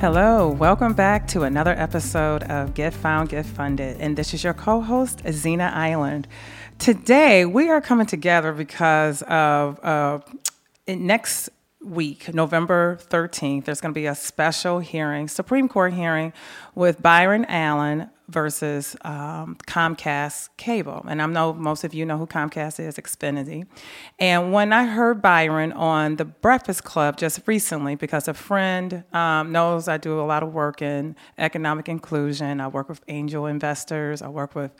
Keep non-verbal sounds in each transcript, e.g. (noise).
Hello, welcome back to another episode of Get Found, Get Funded. And this is your co host, Zena Island. Today, we are coming together because of uh, next week, November 13th, there's going to be a special hearing, Supreme Court hearing with Byron Allen versus um, Comcast Cable. And I know most of you know who Comcast is, Xfinity. And when I heard Byron on The Breakfast Club just recently, because a friend um, knows I do a lot of work in economic inclusion, I work with angel investors, I work with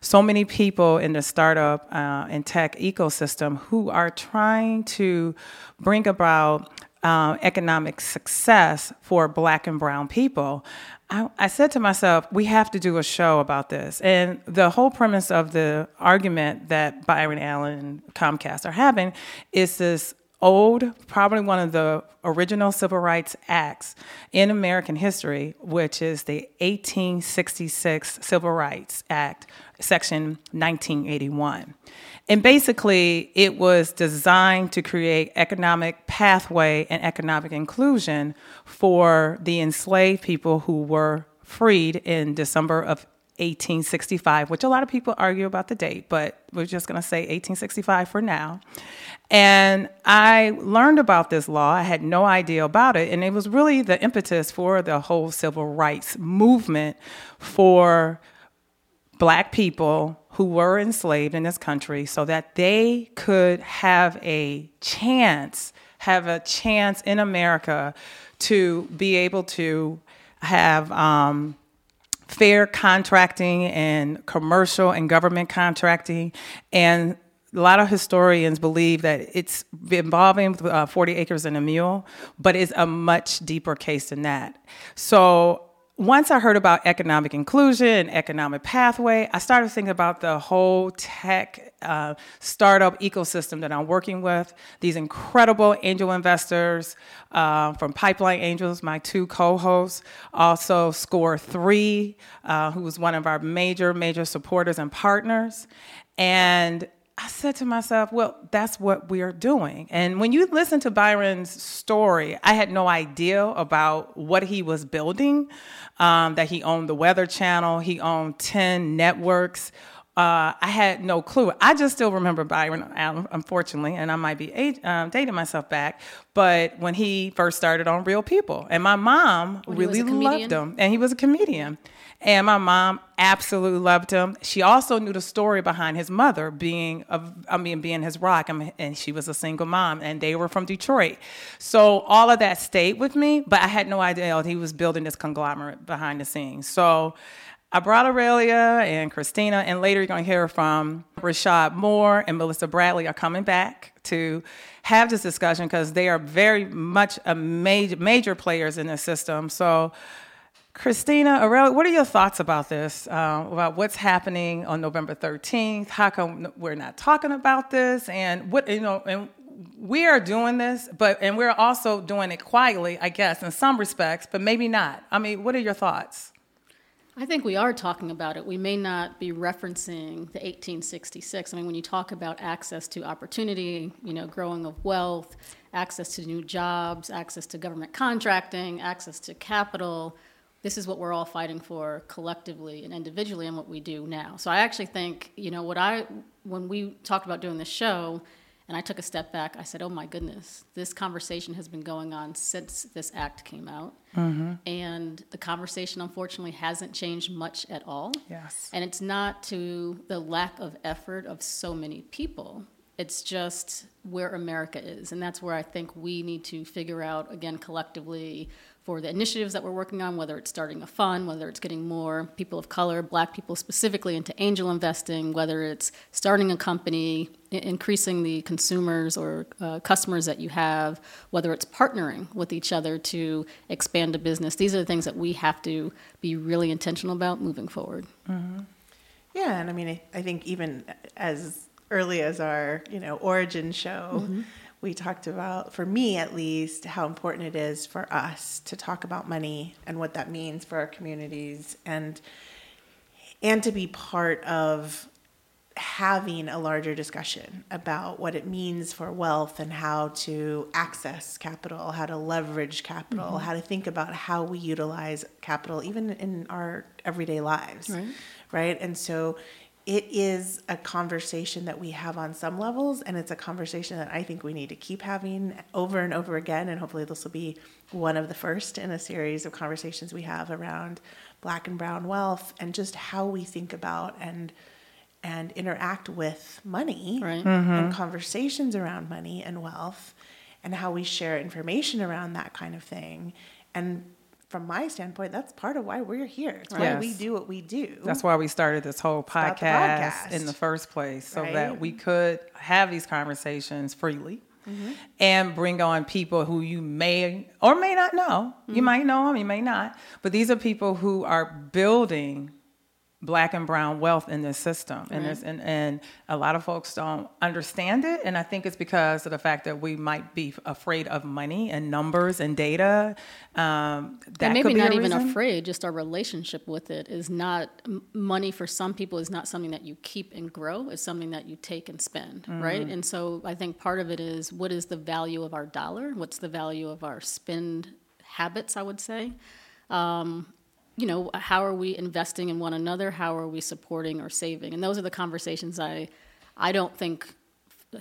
so many people in the startup uh, and tech ecosystem who are trying to bring about uh, economic success for black and brown people. I, I, said to myself, we have to do a show about this. And the whole premise of the argument that Byron Allen and Comcast are having is this old, probably one of the original civil rights acts in American history, which is the 1866 Civil Rights Act, Section 1981. And basically, it was designed to create economic pathway and economic inclusion for the enslaved people who were freed in December of 1865, which a lot of people argue about the date, but we're just going to say 1865 for now. And I learned about this law. I had no idea about it. And it was really the impetus for the whole civil rights movement for black people who were enslaved in this country so that they could have a chance, have a chance in America to be able to have um, fair contracting and commercial and government contracting. And a lot of historians believe that it's involving uh, 40 acres and a mule, but it's a much deeper case than that. So once I heard about economic inclusion, and economic pathway, I started thinking about the whole tech uh, startup ecosystem that I'm working with. These incredible angel investors uh, from Pipeline Angels, my two co-hosts, also Score3, uh, who was one of our major, major supporters and partners, and I said to myself, well, that's what we are doing. And when you listen to Byron's story, I had no idea about what he was building, um, that he owned the Weather Channel, he owned 10 networks. Uh, I had no clue. I just still remember Byron, unfortunately, and I might be age, um, dating myself back. But when he first started on Real People, and my mom when really loved him, and he was a comedian. And my mom absolutely loved him. She also knew the story behind his mother being, a, I mean, being his rock, and she was a single mom, and they were from Detroit. So all of that stayed with me, but I had no idea he was building this conglomerate behind the scenes. So I brought Aurelia and Christina, and later you're going to hear from Rashad Moore and Melissa Bradley are coming back to have this discussion because they are very much a major major players in the system. So Christina, Aurelia, what are your thoughts about this? Uh, about what's happening on November 13th? How come we're not talking about this? And what you know, and we are doing this, but and we're also doing it quietly, I guess, in some respects, but maybe not. I mean, what are your thoughts? I think we are talking about it. We may not be referencing the 1866. I mean, when you talk about access to opportunity, you know, growing of wealth, access to new jobs, access to government contracting, access to capital this is what we're all fighting for collectively and individually and what we do now. So I actually think, you know, what I when we talked about doing this show And I took a step back. I said, oh my goodness, this conversation has been going on since this act came out. Mm-hmm. And the conversation, unfortunately, hasn't changed much at all. Yes. And it's not to the lack of effort of so many people. It's just where America is. And that's where I think we need to figure out, again, collectively, for the initiatives that we're working on, whether it's starting a fund, whether it's getting more people of color, black people specifically into angel investing, whether it's starting a company, increasing the consumers or uh, customers that you have, whether it's partnering with each other to expand a business. These are the things that we have to be really intentional about moving forward. Yeah, and I mean, I, I think even as early as our you know origin show, we talked about, for me at least, how important it is for us to talk about money and what that means for our communities, and and to be part of having a larger discussion about what it means for wealth and how to access capital, how to leverage capital, mm-hmm. how to think about how we utilize capital, even in our everyday lives. Right. Right. And so it is a conversation that we have on some levels, and it's a conversation that I think we need to keep having over and over again. And hopefully, this will be one of the first in a series of conversations we have around black and brown wealth and just how we think about and and interact with money Right. and mm-hmm. conversations around money and wealth and how we share information around that kind of thing. And from my standpoint, that's part of why we're here. It's why Yes. we do what we do. That's why we started this whole podcast, podcast. in the first place, so Right. that we could have these conversations freely Mm-hmm. and bring on people who you may or may not know. Mm-hmm. You might know them, you may not, but these are people who are building black and brown wealth in this system. And there's and, and a lot of folks don't understand it. And i think it's because of the fact that we might be afraid of money and numbers and data um, that and maybe could be not even afraid just our relationship with it is not money for some people is not something that you keep and grow it's something that you take and spend right? Mm. and so i think part of it is what is the value of our dollar? What's the value of our spend habits i would say? Um, you know how are we investing in one another? How are we supporting or saving? And those are the conversations i i don't think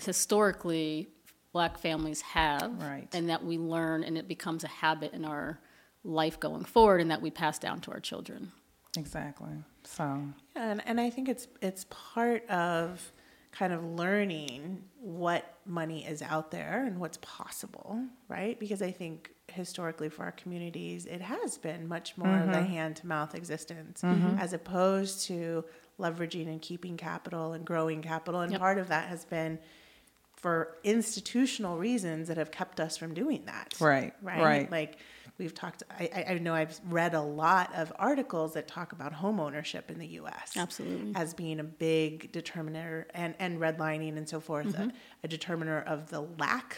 historically black families have. Right. and that we learn and it becomes a habit in our life going forward and that we pass down to our children. Exactly. So. And, and I think it's it's part of kind of learning what money is out there and what's possible, right? Because I think historically for our communities, it has been much more of a hand to mouth existence as opposed to leveraging and keeping capital and growing capital. And Yep. part of that has been for institutional reasons that have kept us from doing that. Right, Right. right. Like we've talked, I, I- I know I've read a lot of articles that talk about home ownership in the US Absolutely. as being a big determiner and, and redlining and so forth, Mm-hmm. a, a determiner of the lack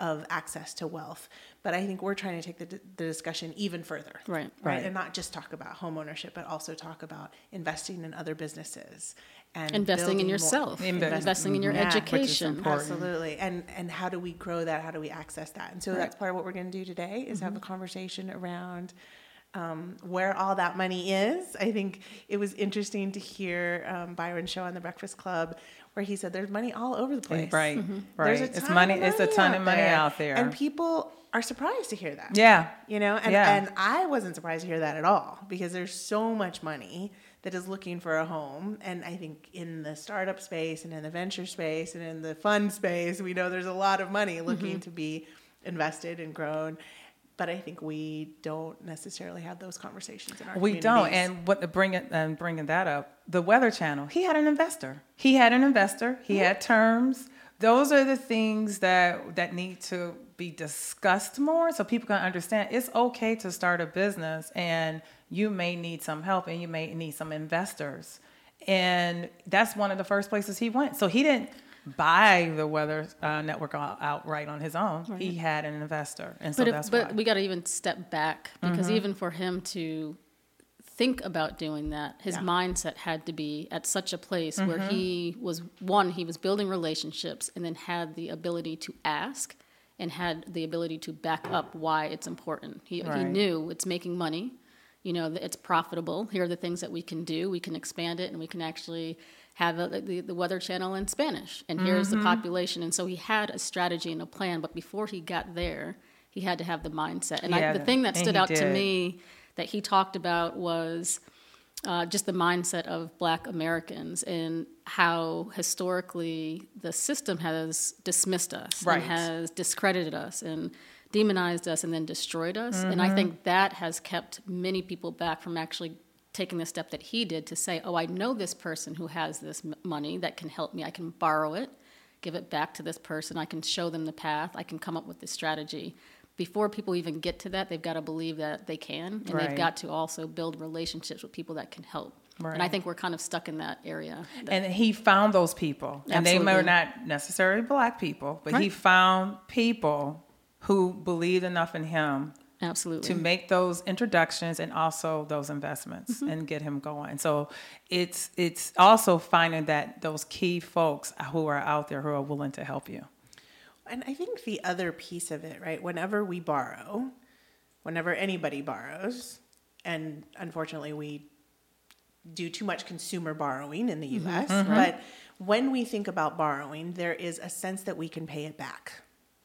of access to wealth. But I think we're trying to take the, the discussion even further. Right. Right. Right. And not just talk about home ownership, but also talk about investing in other businesses and investing in building more- yourself Invest- investing in your Yeah, education. Absolutely. And and how do we grow that? How do we access that? And so that's part of what we're going to do today is have a conversation around um, where all that money is. I think it was interesting to hear um, Byron show on the Breakfast Club where he said there's money all over the place. Right, Mm-hmm. right. There's a it's ton money. Of It's a ton of money out there. and people are surprised to hear that. yeah, You know, and, Yeah. and I wasn't surprised to hear that at all because there's so much money that is looking for a home. And I think in the startup space and in the venture space and in the fund space, we know there's a lot of money looking mm-hmm. to be invested and grown. But I think we don't necessarily have those conversations in our we don't. And what the bring it and bringing that up, the Weather Channel. He had an investor. He had an investor. He mm-hmm. had terms. Those are the things that that need to be discussed more, so people can understand it's okay to start a business, and you may need some help, and you may need some investors. And that's one of the first places he went. So he didn't buy the Weather uh, Network outright on his own. He had an investor, and so but, that's it, but why. we got to even step back because even for him to think about doing that, his Yeah. mindset had to be at such a place where he was one, he was building relationships and then had the ability to ask and had the ability to back up why it's important. He, he knew it's making money. you know, it's profitable. Here are the things that we can do. We can expand it, and we can actually have a, the, the Weather Channel in Spanish. And here's Mm-hmm. the population. And so he had a strategy and a plan, but before he got there, he had to have the mindset. And Yeah, I, the thing that stood out to me that he talked about was uh, just the mindset of black Americans and how historically the system has dismissed us Right. and has discredited us and demonized us and then destroyed us. And Mm-hmm. I think that has kept many people back from actually taking the step that he did to say, oh, I know this person who has this m- money that can help me. I can borrow it, give it back to this person. I can show them the path. I can come up with this strategy. Before people even get to that, they've got to believe that they can, and Right. they've got to also build relationships with people that can help. And I think we're kind of stuck in that area. And he found those people. And they were not necessarily black people, but he found people who believed enough in him Absolutely. to make those introductions and also those investments Mm-hmm. and get him going. So it's it's also finding that those key folks who are out there who are willing to help you. And I think the other piece of it, right? Whenever we borrow, whenever anybody borrows, and unfortunately we do too much consumer borrowing in the mm-hmm. US, mm-hmm. but when we think about borrowing, there is a sense that we can pay it back,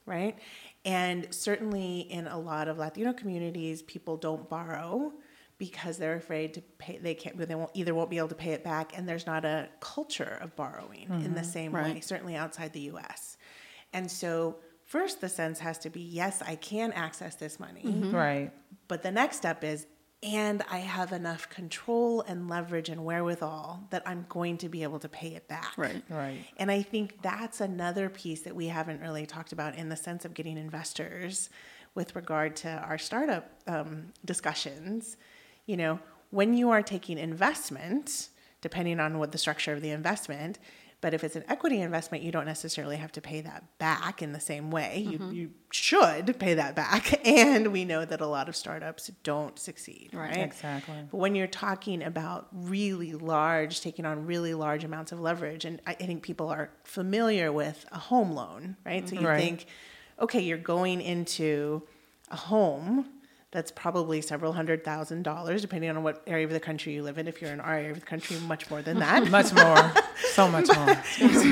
right? And certainly in a lot of Latino communities, people don't borrow because they're afraid to pay they can't they won't either won't be able to pay it back and there's not a culture of borrowing in the mm-hmm. same way certainly outside the US. And so first the sense has to be yes, I can access this money. Right. But the next step is, and I have enough control and leverage and wherewithal that I'm going to be able to pay it back. Right. Right. And I think that's another piece that we haven't really talked about in the sense of getting investors with regard to our startup um, discussions. You know, when you are taking investment, depending on what the structure of the investment, but if it's an equity investment, you don't necessarily have to pay that back in the same way. You, mm-hmm. you should pay that back. (laughs) And we know that a lot of startups don't succeed. Right. right? Exactly. But when you're talking about really large, taking on really large amounts of leverage, and I, I think people are familiar with a home loan, right? So you Right. think, okay, you're going into a home that's probably several hundred thousand dollars, depending on what area of the country you live in. If you're in our area of the country, much more than that. Much more. so (laughs) much more.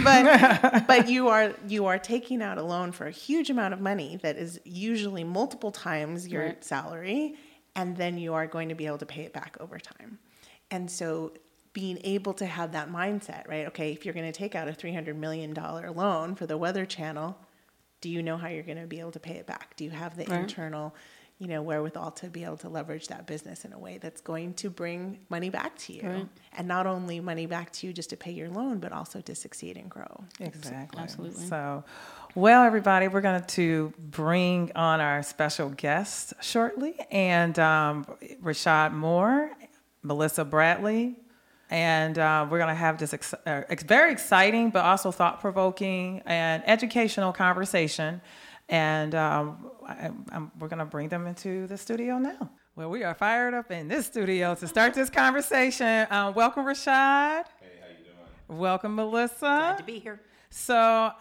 but (laughs) but you are you are taking out a loan for a huge amount of money that is usually multiple times your Right. salary and then you are going to be able to pay it back over time and so being able to have that mindset right okay if you're going to take out a 300 million dollar loan for the weather channel do you know how you're going to be able to pay it back do you have the Right. internal you know wherewithal to be able to leverage that business in a way that's going to bring money back to you Right. and not only money back to you just to pay your loan but also to succeed and grow Exactly. Absolutely. So, well, everybody, we're going to bring on our special guest shortly, and um, Rashad Moore, Melissa Bradley, and uh, we're going to have this ex- uh, ex- very exciting, but also thought-provoking and educational conversation. And um, I, I'm, we're going to bring them into the studio now. Well, we are fired up in this studio to start this conversation. Uh, welcome, Rashad. Hey, how you doing? Welcome, Melissa. Glad to be here. So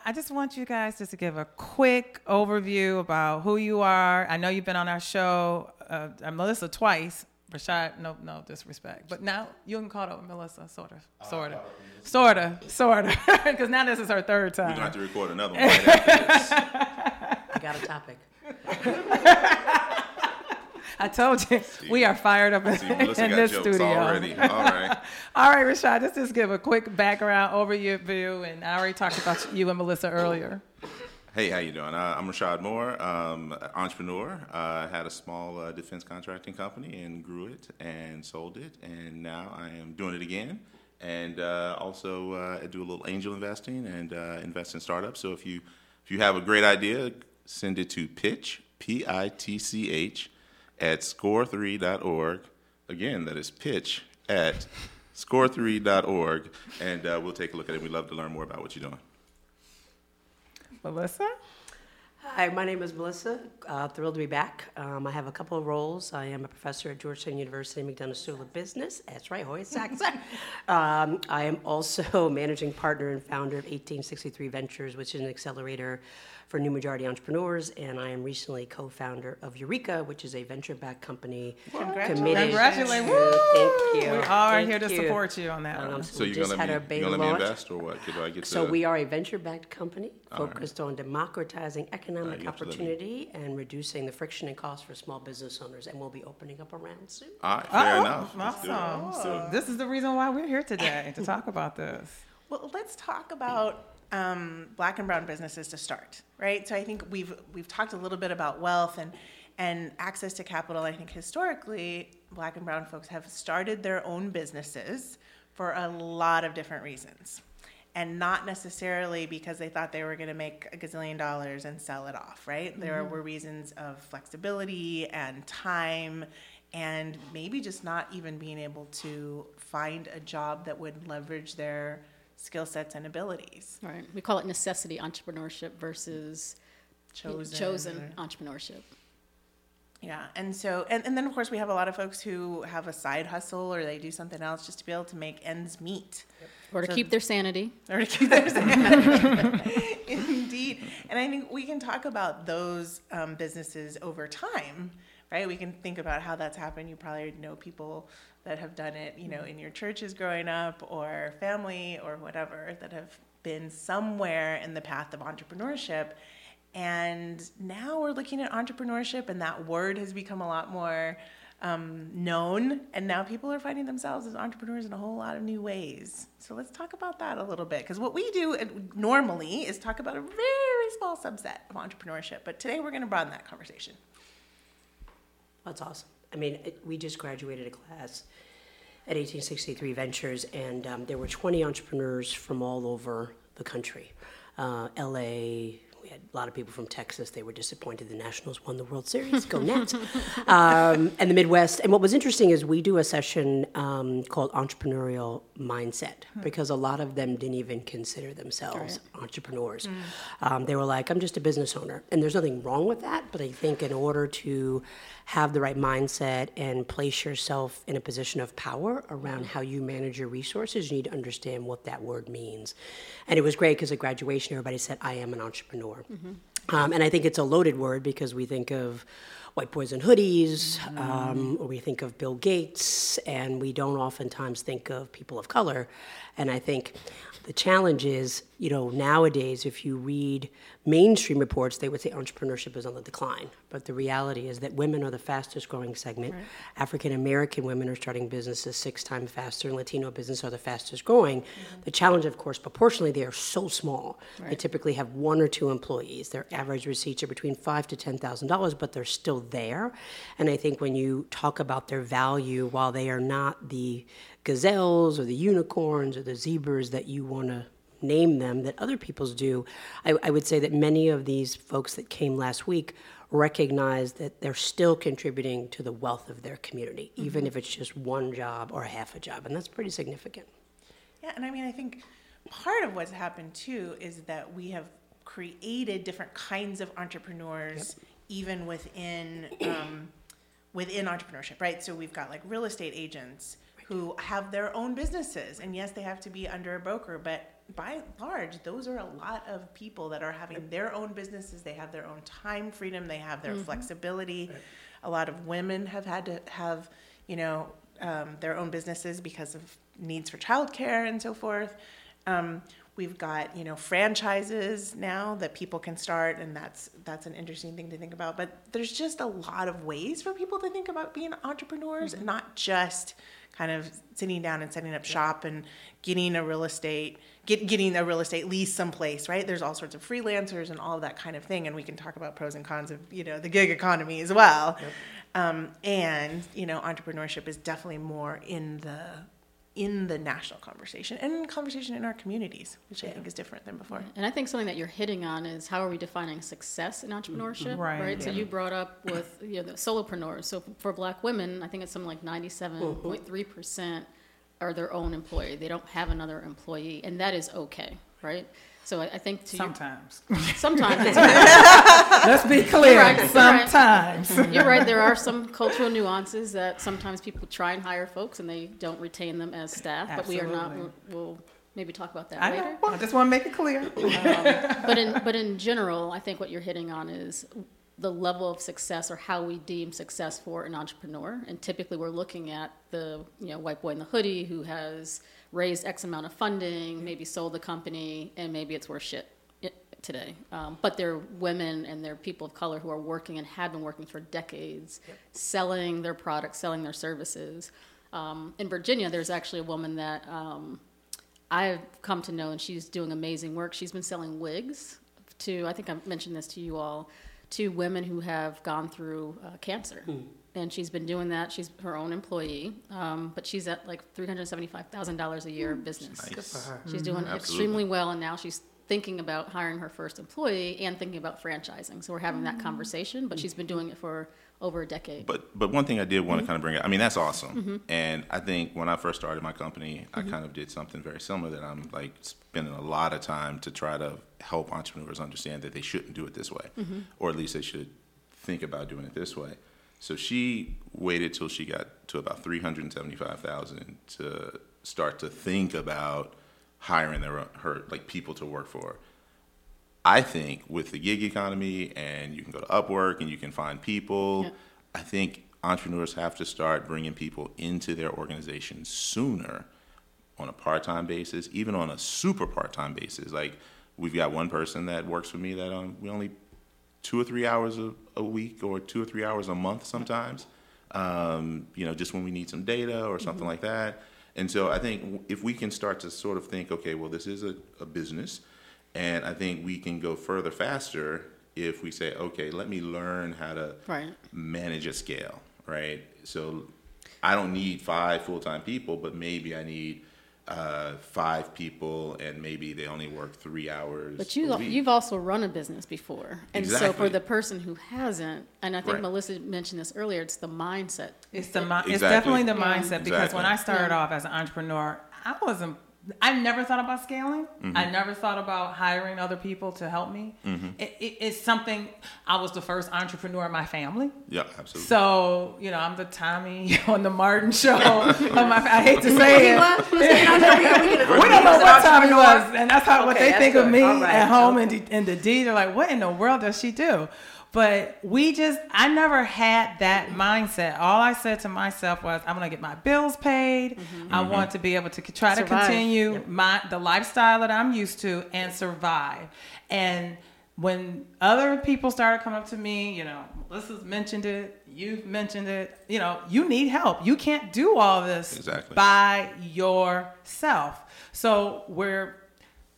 I just want you guys just to give a quick overview about who you are. I know you've been on our show, uh, uh, Melissa, twice. Rashad, no, no disrespect, but now you can call her Melissa, sort of, sort of, sort of, sort of, (laughs) because now this is her third We're gonna have to record another (laughs) one right after this. I got a topic. I told you we are fired up in, See, in this studio. already. All right. (laughs) All right, Rashad, let's just give a quick background overview, and I already talked about you and Melissa earlier. Hey, how you doing? Uh, I'm Rashad Moore, um, entrepreneur. I uh, had a small uh, defense contracting company and grew it and sold it, and now I am doing it again. And uh, also uh, I do a little angel investing and uh, invest in startups. So if you if you have a great idea, send it to pitch p i t c h at score3.org. Again, that is pitch at score3.org, and uh, we'll take a look at it. We'd love to learn more about what you're doing. Melissa? Hi, my name is Melissa. Uh, thrilled to be back. Um, I have a couple of roles. I am a professor at Georgetown University McDonough School of Business. That's right, Hoya Saxa. (laughs) um, I am also (laughs) managing partner and founder of 1863 Ventures, which is an accelerator for new majority entrepreneurs, and I am recently co-founder of Eureka, which is a venture-backed company Congratulations. committed. Congratulations. to- Thank you. We are Thank here to you. support you on that Um, one. So we you're just gonna had let our me, beta you're gonna let me invest or what? Do I get So to? we are a venture-backed company All right. focused on democratizing economic you have to let me- opportunity and reducing the friction and cost for small business owners, and we'll be opening up a around soon. All right, fair Oh, enough. Let's do it. Awesome. So this is the reason why we're here today to talk about this. Well, let's talk about um, black and brown businesses to start, right? So I think we've we've talked a little bit about wealth and and access to capital. I think historically, black and brown folks have started their own businesses for a lot of different reasons. And not necessarily because they thought they were going to make a gazillion dollars and sell it off, right? There were reasons of flexibility and time and maybe just not even being able to find a job that would leverage their skill sets and abilities. Right. We call it necessity entrepreneurship versus Chosen. chosen entrepreneurship. Yeah. And so, and, and then of course, we have a lot of folks who have a side hustle or they do something else just to be able to make ends meet. Or to So- keep their sanity. or to keep their sanity. (laughs) Indeed. And I think we can talk about those um, businesses over time, right? We can think about how that's happened. You probably know people that have done it, you know, in your churches growing up or family or whatever that have been somewhere in the path of entrepreneurship. And now we're looking at entrepreneurship, and that word has become a lot more um, known. And now people are finding themselves as entrepreneurs in a whole lot of new ways. So let's talk about that a little bit. Because what we do normally is talk about a very small subset of entrepreneurship. But today we're going to broaden that conversation. That's awesome. I mean, it, we just graduated a class at 1863 Ventures, and um, there were 20 entrepreneurs from all over the country. Uh, LA, we had a lot of people from Texas. They were disappointed the Nationals won the World Series. Go Nats! (laughs) um, and the Midwest. And what was interesting is we do a session um, called Entrepreneurial Mindset because a lot of them didn't even consider themselves entrepreneurs. Um, they were like, I'm just a business owner. And there's nothing wrong with that, but I think in order to have the right mindset and place yourself in a position of power around how you manage your resources, you need to understand what that word means. And it was great because at graduation, everybody said, I am an entrepreneur. Um, and I think it's a loaded word because we think of white boys in hoodies, um, or we think of Bill Gates, and we don't oftentimes think of people of color. And I think the challenge is, you know, nowadays, if you read mainstream reports, they would say entrepreneurship is on the decline. But the reality is that women are the fastest growing segment. African American women are starting businesses six times faster, and Latino businesses are the fastest growing. Mm-hmm. The challenge, of course, proportionally, they are so small. They typically have one or two employees. Their average receipts are between five to ten thousand dollars, but they're still there. And I think when you talk about their value, while they are not the gazelles or the unicorns or the zebras that you want to name them that other people's do, I, I would say that many of these folks that came last week recognize that they're still contributing to the wealth of their community, even if it's just one job or half a job, and that's pretty significant. Yeah, and I mean, I think part of what's happened too is that we have created different kinds of entrepreneurs, even within um, within entrepreneurship, right? So we've got like real estate agents who have their own businesses, and yes, they have to be under a broker, but by and large, those are a lot of people that are having their own businesses. They have their own time freedom. They have their flexibility. A lot of women have had to have, you know, um, their own businesses because of needs for childcare and so forth. Um, we've got you know franchises now that people can start, and that's that's an interesting thing to think about. But there's just a lot of ways for people to think about being entrepreneurs, and not just kind of sitting down and setting up shop and getting a real estate get, getting a real estate lease someplace right? There's all sorts of freelancers and all of that kind of thing and we can talk about pros and cons of you know the gig economy as well. Um, and you know entrepreneurship is definitely more in the in the national conversation and in conversation in our communities which i think is different than before And I think something that you're hitting on is how are we defining success in entrepreneurship, mm-hmm. Right. right? So you brought up with you know the solopreneurs. So for Black women, I think it's something like 97.3 percent are their own employee. They don't have another employee, and that is okay. right? So I, I think to Sometimes. your, sometimes it's, (laughs) Let's be clear. You're right, you're right. Sometimes. you're right. There are some cultural nuances that sometimes people try and hire folks and they don't retain them as staff. Absolutely. But we are not. We'll, we'll maybe talk about that I later. know. I just want to make it clear. Um, but in but in general, I think what you're hitting on is the level of success or how we deem success for an entrepreneur. And typically, we're looking at the you know white boy in the hoodie who has raised X amount of funding, maybe sold the company, and maybe it's worth shit today. Um, but they're women and they're people of color who are working and have been working for decades, selling their products, selling their services. Um, in Virginia, there's actually a woman that um, I've come to know, and she's doing amazing work. She's been selling wigs to, I think I mentioned this to you all, to women who have gone through uh, cancer. And she's been doing that. She's her own employee, um, but she's at like $375,000 a year of hmm. business. Nice. She's hmm. doing Absolutely. extremely well, and now she's thinking about hiring her first employee and thinking about franchising. So we're having that hmm. conversation, but she's been doing it for over a decade. But but one thing I did want to kind of bring up, I mean, that's awesome. Mm-hmm. And I think when I first started my company, I mm-hmm. kind of did something very similar that I'm like spending a lot of time to try to help entrepreneurs understand that they shouldn't do it this way, mm-hmm. or at least they should think about doing it this way. So she waited till she got to about three hundred and seventy-five thousand to start to think about hiring their her like people to work for. I think with the gig economy and you can go to Upwork and you can find people, Yeah. I think entrepreneurs have to start bringing people into their organizations sooner on a part-time basis, even on a super part-time basis. Like we've got one person that works for me that um, we only two or three hours a, a week or two or three hours a month sometimes. Um, you know, just when we need some data or something like that. And so I think if we can start to sort of think, okay, well, this is a, a business, and I think we can go further faster if we say, okay, let me learn how to Right. manage a scale, right? So I don't need five full time people, but maybe I need uh, five people, and maybe they only work three hours. But you, a week. you've also run a business before. And so for the person who hasn't, and I think Right. Melissa mentioned this earlier, it's the mindset. It's the mi- it's definitely the Yeah. mindset because when I started Yeah. off as an entrepreneur, I wasn't. I never thought about scaling. Mm-hmm. I never thought about hiring other people to help me. Mm-hmm. It, it, it's something. I was the first entrepreneur in my family. yeah, absolutely. So you know, I'm the Tommy (laughs) on the Martin show. (laughs) of my, I hate to say it. we (laughs) don't know what Tommy was, and that's how what they that's think of me All right. at home in the, in the D. They're like, what in the world does she do? But we just, I never had that mindset. All I said to myself was, I'm gonna get my bills paid. Mm-hmm. I mm-hmm. want to be able to c- try to Survive. continue my the lifestyle that I'm used to and survive. And when other people started coming up to me, you know, Melissa's mentioned it, you've mentioned it, you know, you need help. You can't do all this Exactly. by yourself. So we're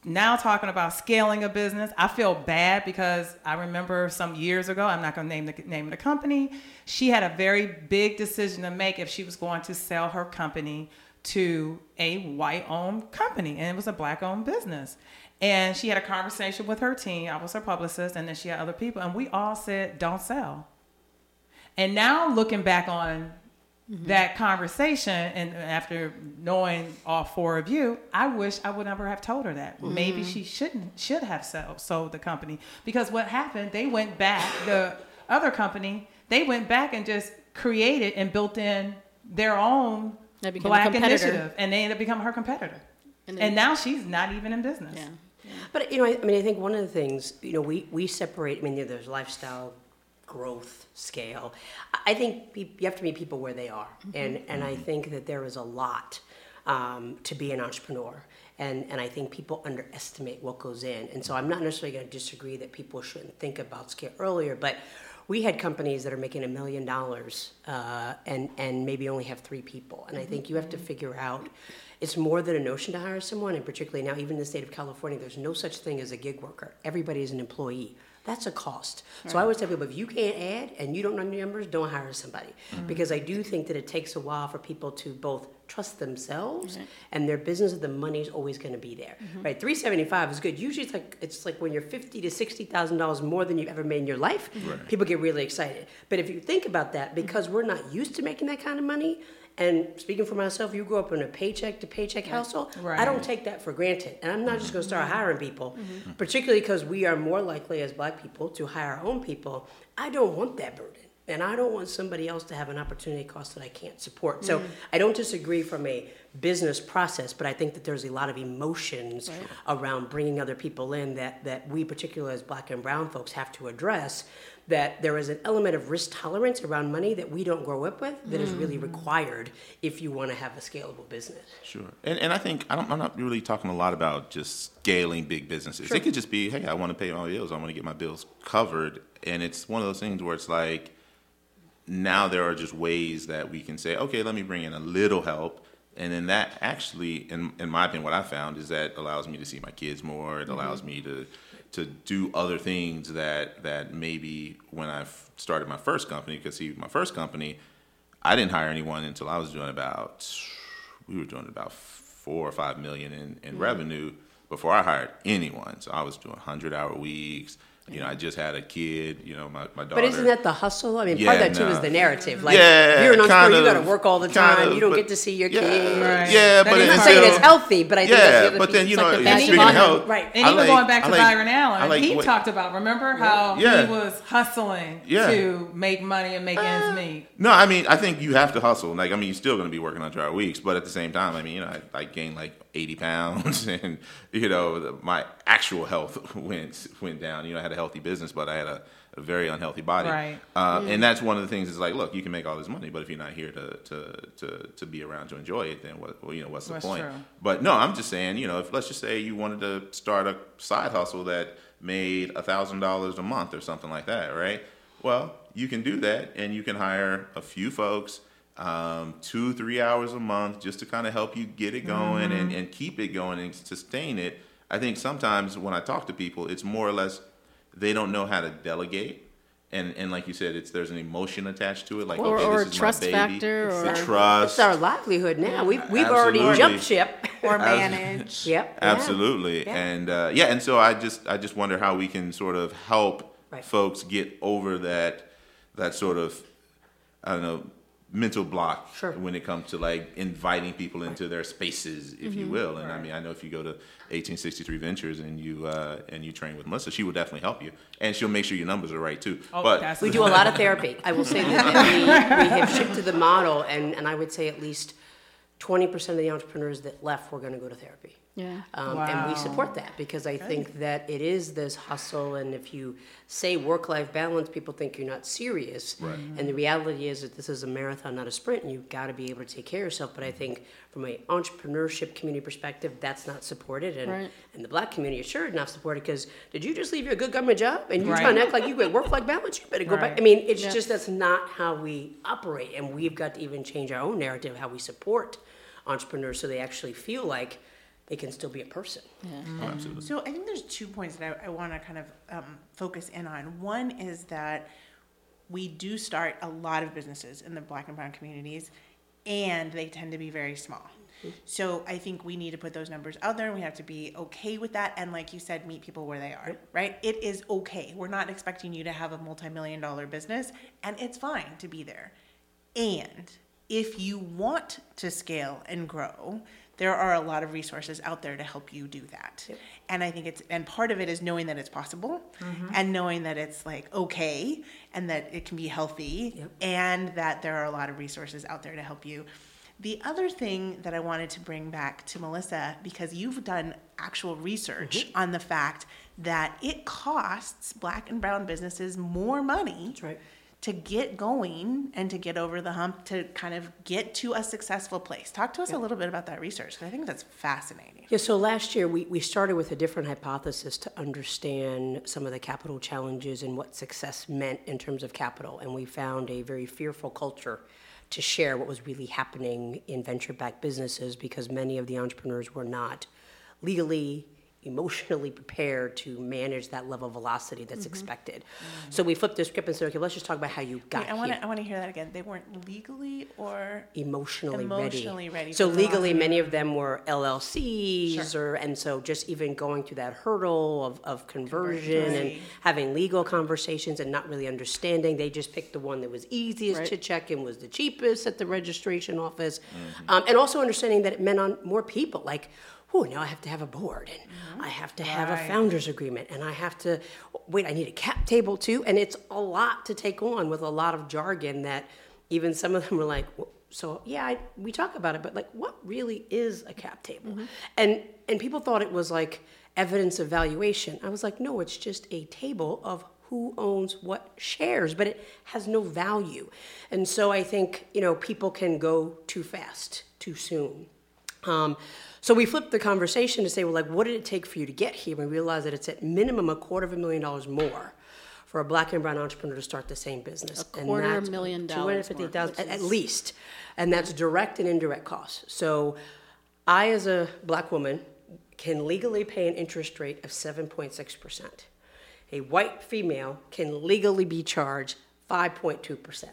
now talking about scaling a business. I feel bad because I remember some years ago, I'm not going to name the name of the company. She had a very big decision to make if she was going to sell her company to a white owned company, and it was a black owned business. And she had a conversation with her team. I was her publicist, and then she had other people, and we all said, "Don't sell." And now looking back on Mm-hmm. that conversation, and after knowing all four of you, I wish I would never have told her that. Mm-hmm. Maybe she shouldn't should have sold, sold the company because what happened? They went back. The other company they went back and just created and built in their own They became a black initiative, and they ended up becoming her competitor. And And, now she's not even in business. Yeah. But you know, I, I mean, I think one of the things you know we we separate. I mean, there's lifestyle, growth, scale. I- think you have to meet people where they are, and and I think that there is a lot um, to be an entrepreneur. And, and I think people underestimate what goes in. And so I'm not necessarily going to disagree that people shouldn't think about scale earlier, but we had companies that are making a million dollars uh, and, and maybe only have three people. And I think you have to figure out it's more than a notion to hire someone, and particularly now, even in the state of California, there's no such thing as a gig worker. Everybody is an employee. That's a cost. So I always tell people if you can't add and you don't know your numbers, don't hire somebody. Mm-hmm. Because I do think that it takes a while for people to both trust themselves and their business, the money's always going to be there. Mm-hmm. Right? 375 is good. Usually it's like it's like when you're 50 to $60,000 more than you've ever made in your life, people get really excited. But if you think about that, because we're not used to making that kind of money, And speaking for myself, you grew up in a paycheck to paycheck household. I don't take that for granted. And I'm not just going to start mm-hmm. hiring people, Mm-hmm. mm-hmm. particularly because we are more likely as black people to hire our own people. I don't want that burden. And I don't want somebody else to have an opportunity cost that I can't support. So mm-hmm. I don't disagree from a business process, but I think that there's a lot of emotions around bringing other people in that, that we, particularly as black and brown folks, have to address. That there is an element of risk tolerance around money that we don't grow up with that is mm. really required if you want to have a scalable business. Sure. And, and I think I don't, I'm not really talking a lot about just scaling big businesses. It could just be, hey, I want to pay my bills. I want to get my bills covered. And it's one of those things where it's like, now there are just ways that we can say, okay, let me bring in a little help. And then that actually, in, in my opinion, what I found is that allows me to see my kids more. It allows mm-hmm. me to to do other things that that maybe when I started my first company, because see, my first company, I didn't hire anyone until I was doing about we were doing about four or five million in, in mm-hmm. revenue before I hired anyone. So I was doing hundred hour weeks. You know, I just had a kid. You know, my, my daughter. But isn't that the hustle? I mean, part of that too no. is the narrative. Like, Yeah, if you're an entrepreneur, kind you got to work all the kind time. of, you don't get to see your yeah, kids. Right. Yeah, That but I'm it's not saying it's healthy, but I think that's the Yeah, other but piece. then you It's know, like the and speaking of health, right? And I even like- going back to like- Byron Allen, like he what- talked about, remember how Yeah. he was hustling Yeah. to make money and make ends uh. meet. No, I mean, I think you have to hustle. Like, I mean, you're still going to be working on hour weeks, but at the same time, I mean, you know, I, I gained like 80 pounds, (laughs) and you know, the, my actual health (laughs) went went down. You know, I had a healthy business, but I had a, a very unhealthy body. Right. Uh, And that's one of the things. Is like, look, you can make all this money, but if you're not here to to to, to be around to enjoy it, then what? Well, you know, what's the That's point? true. But no, I'm just saying, you know, if let's just say you wanted to start a side hustle that made a thousand dollars a month or something like that, right? Well, you can do that, and you can hire a few folks, um, two, three hours a month, just to kind of help you get it going Mm-hmm. and, and keep it going and sustain it. I think sometimes when I talk to people, it's more or less they don't know how to delegate. And, and like you said, it's there's an emotion attached to it, like Or- okay, or this is trust my baby. factor, the or- trust, It's our livelihood now. We've, we've already jumped ship. or manage. (laughs) yep. Absolutely, Yeah. and uh, yeah, and so I just I just wonder how we can sort of help Right. folks get over that that sort of I don't know mental block Sure. when it comes to like inviting people into their spaces, if Mm-hmm. you will. And I mean, I know if you go to 1863 Ventures and you uh, and you train with Melissa, she will definitely help you, and she'll make sure your numbers are right too. Oh, but We do a lot of therapy. I will say (laughs) that we, we have shifted the model, and, and I would say at least 20% of the entrepreneurs that left were going to go to therapy. Yeah. Um, And we support that because I think that it is this hustle. And if you say work life balance, people think you're not serious. Right. And the reality is that this is a marathon, not a sprint, and you've got to be able to take care of yourself. But I think from an entrepreneurship community perspective, that's not supported. And, Right. and the black community is sure not supported because did you just leave your good government job and you're Right. trying to act like you got work life balance? You better go back. I mean, it's Yeah. just that's not how we operate. And we've got to even change our own narrative, how we support entrepreneurs so they actually feel like they can still be a person. Oh, absolutely. So I think there's two points that I, I want to kind of um, focus in on. One is that we do start a lot of businesses in the black and brown communities, and they tend to be very small. So I think we need to put those numbers out there, and we have to be okay with that. And like you said, meet people where they are. Right? It is okay. We're not expecting you to have a multi-million dollar business, and it's fine to be there. And if you want to scale and grow, there are a lot of resources out there to help you do that. And I think it's, and part of it is knowing that it's possible mm-hmm. and knowing that it's like okay and that it can be healthy Yep. and that there are a lot of resources out there to help you. The other thing that I wanted to bring back to Melissa, because you've done actual research mm-hmm. on the fact that it costs black and brown businesses more money That's right. To get going and to get over the hump to kind of get to a successful place. Talk to us a little bit about that research 'cause I think that's fascinating. Yeah, so last year we, we started with a different hypothesis to understand some of the capital challenges and what success meant in terms of capital. And we found a very fearful culture to share what was really happening in venture backed businesses because many of the entrepreneurs were not legally emotionally prepared to manage that level of velocity that's expected. So we flipped the script and said, okay, let's just talk about how you got Wait, I want here to I want to hear that again. They weren't legally or emotionally, Emotionally ready. ready So legally, velocity. many of them were LLCs, or and so just even going through that hurdle of, of conversion and having legal conversations and not really understanding, they just picked the one that was easiest Right. to check and was the cheapest at the registration office, um, and also understanding that it meant on more people, like. Oh, now I have to have a board, and I have to have a founders agreement, and I have to wait. I need a cap table too, and it's a lot to take on with a lot of jargon that even some of them were like, "Well, so yeah, I, we talk about it, but like, what really is a cap table? And and people thought it was like evidence of valuation. I was like, no, it's just a table of who owns what shares, but it has no value. And so I think you know people can go too fast, too soon. Um, so we flipped the conversation to say, well, like, what did it take for you to get here? And we realized that it's at minimum a quarter of a million dollars more for a black and brown entrepreneur to start the same business. A And quarter that's million dollars 250,000 at, at least. And that's direct and indirect costs. So I, as a black woman, can legally pay an interest rate of 7.6%. A white female can legally be charged 5.2%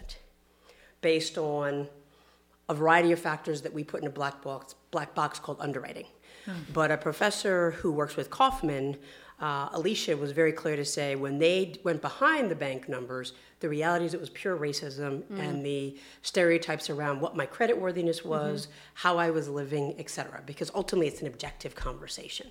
based on a variety of factors that we put in a black box, black box called underwriting. But a professor who works with Kauffman, uh, Alicia, was very clear to say when they went behind the bank numbers, the reality is it was pure racism and the stereotypes around what my credit worthiness was, how I was living, etc. Because ultimately, it's an objective conversation.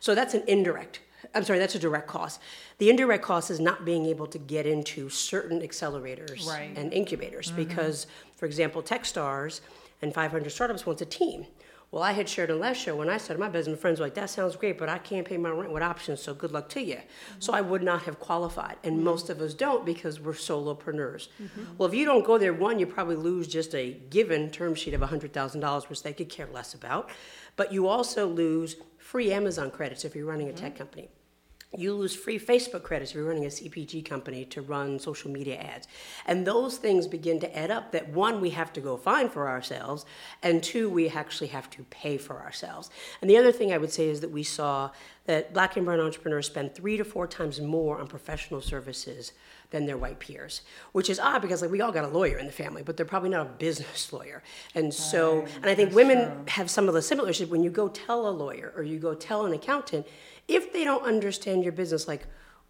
So that's an indirect. I'm sorry, that's a direct cost. The indirect cost is not being able to get into certain accelerators Right. and incubators because, for example, Techstars and 500 Startups wants a team. Well, I had shared in last show when I started my business, my friends were like, that sounds great, but I can't pay my rent with options, so good luck to you. So I would not have qualified. And mm-hmm. most of us don't because we're solopreneurs. Mm-hmm. Well, if you don't go there, one, you probably lose just a given term sheet of $100,000, which they could care less about. But you also lose free Amazon credits if you're running a tech mm-hmm. company. You lose free Facebook credits if you're running a CPG company to run social media ads. And those things begin to add up that one, we have to go find for ourselves, and two, we actually have to pay for ourselves. And the other thing I would say is that we saw that black and brown entrepreneurs spend three to four times more on professional services than their white peers, which is odd because like we all got a lawyer in the family, but they're probably not a business (laughs) lawyer. And so, and I think women have some of the similar issues when you go tell a lawyer or you go tell an accountant, if they don't understand your business, like,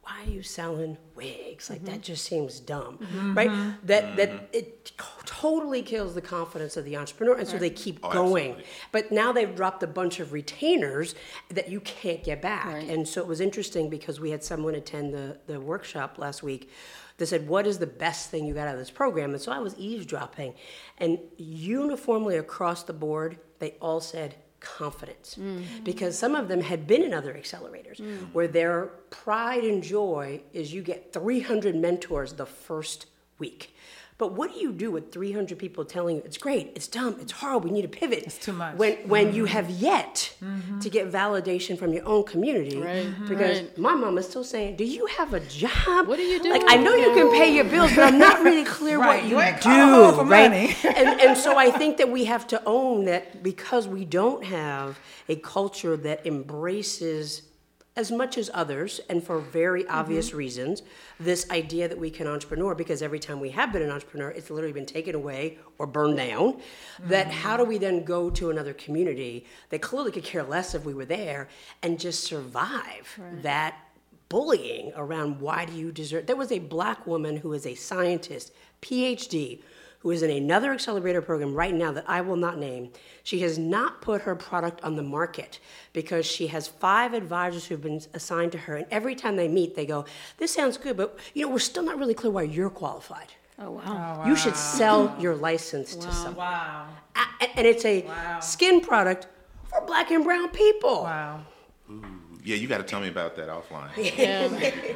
why are you selling wigs? Like that just seems dumb, right? Mm-hmm. That that mm-hmm. it totally kills the confidence of the entrepreneur, and so they keep Oh, going. absolutely. But now they've dropped a bunch of retainers that you can't get back. Right. And so it was interesting because we had someone attend the, the workshop last week that said, What is the best thing you got out of this program? And so I was eavesdropping. And uniformly across the board, they all said, confidence. Mm. Because some of them had been in other accelerators mm. where their pride and joy is you get 300 mentors the first week but what do you do with 300 people telling you it's great it's dumb it's horrible we need to pivot it's too much. when when you mm-hmm. have yet mm-hmm. to get validation from your own community Right, mm-hmm. because right. my mom is still saying do you have a job What do you do? like i know you can pay your bills but i'm not really (laughs) clear Right, what you you do for right money. (laughs) and, and so I (laughs) think that we have to own that because we don't have a culture that embraces as much as others, and for very obvious mm-hmm. reasons, this idea that we can entrepreneur because every time we have been an entrepreneur, it's literally been taken away or burned down. That how mm-hmm. do we then go to another community that clearly could care less if we were there and just survive that bullying around why do you deserve there was a black woman who is a scientist phd who is in another accelerator program right now that i will not name she has not put her product on the market because she has five advisors who've been assigned to her and every time they meet they go this sounds good but you know we're still not really clear why you're qualified Oh, wow. Oh, you should sell your license to someone Wow. And it's a Wow. skin product for black and brown people Wow. Mm. Yeah, you got to tell me about that offline. (laughs) Yeah.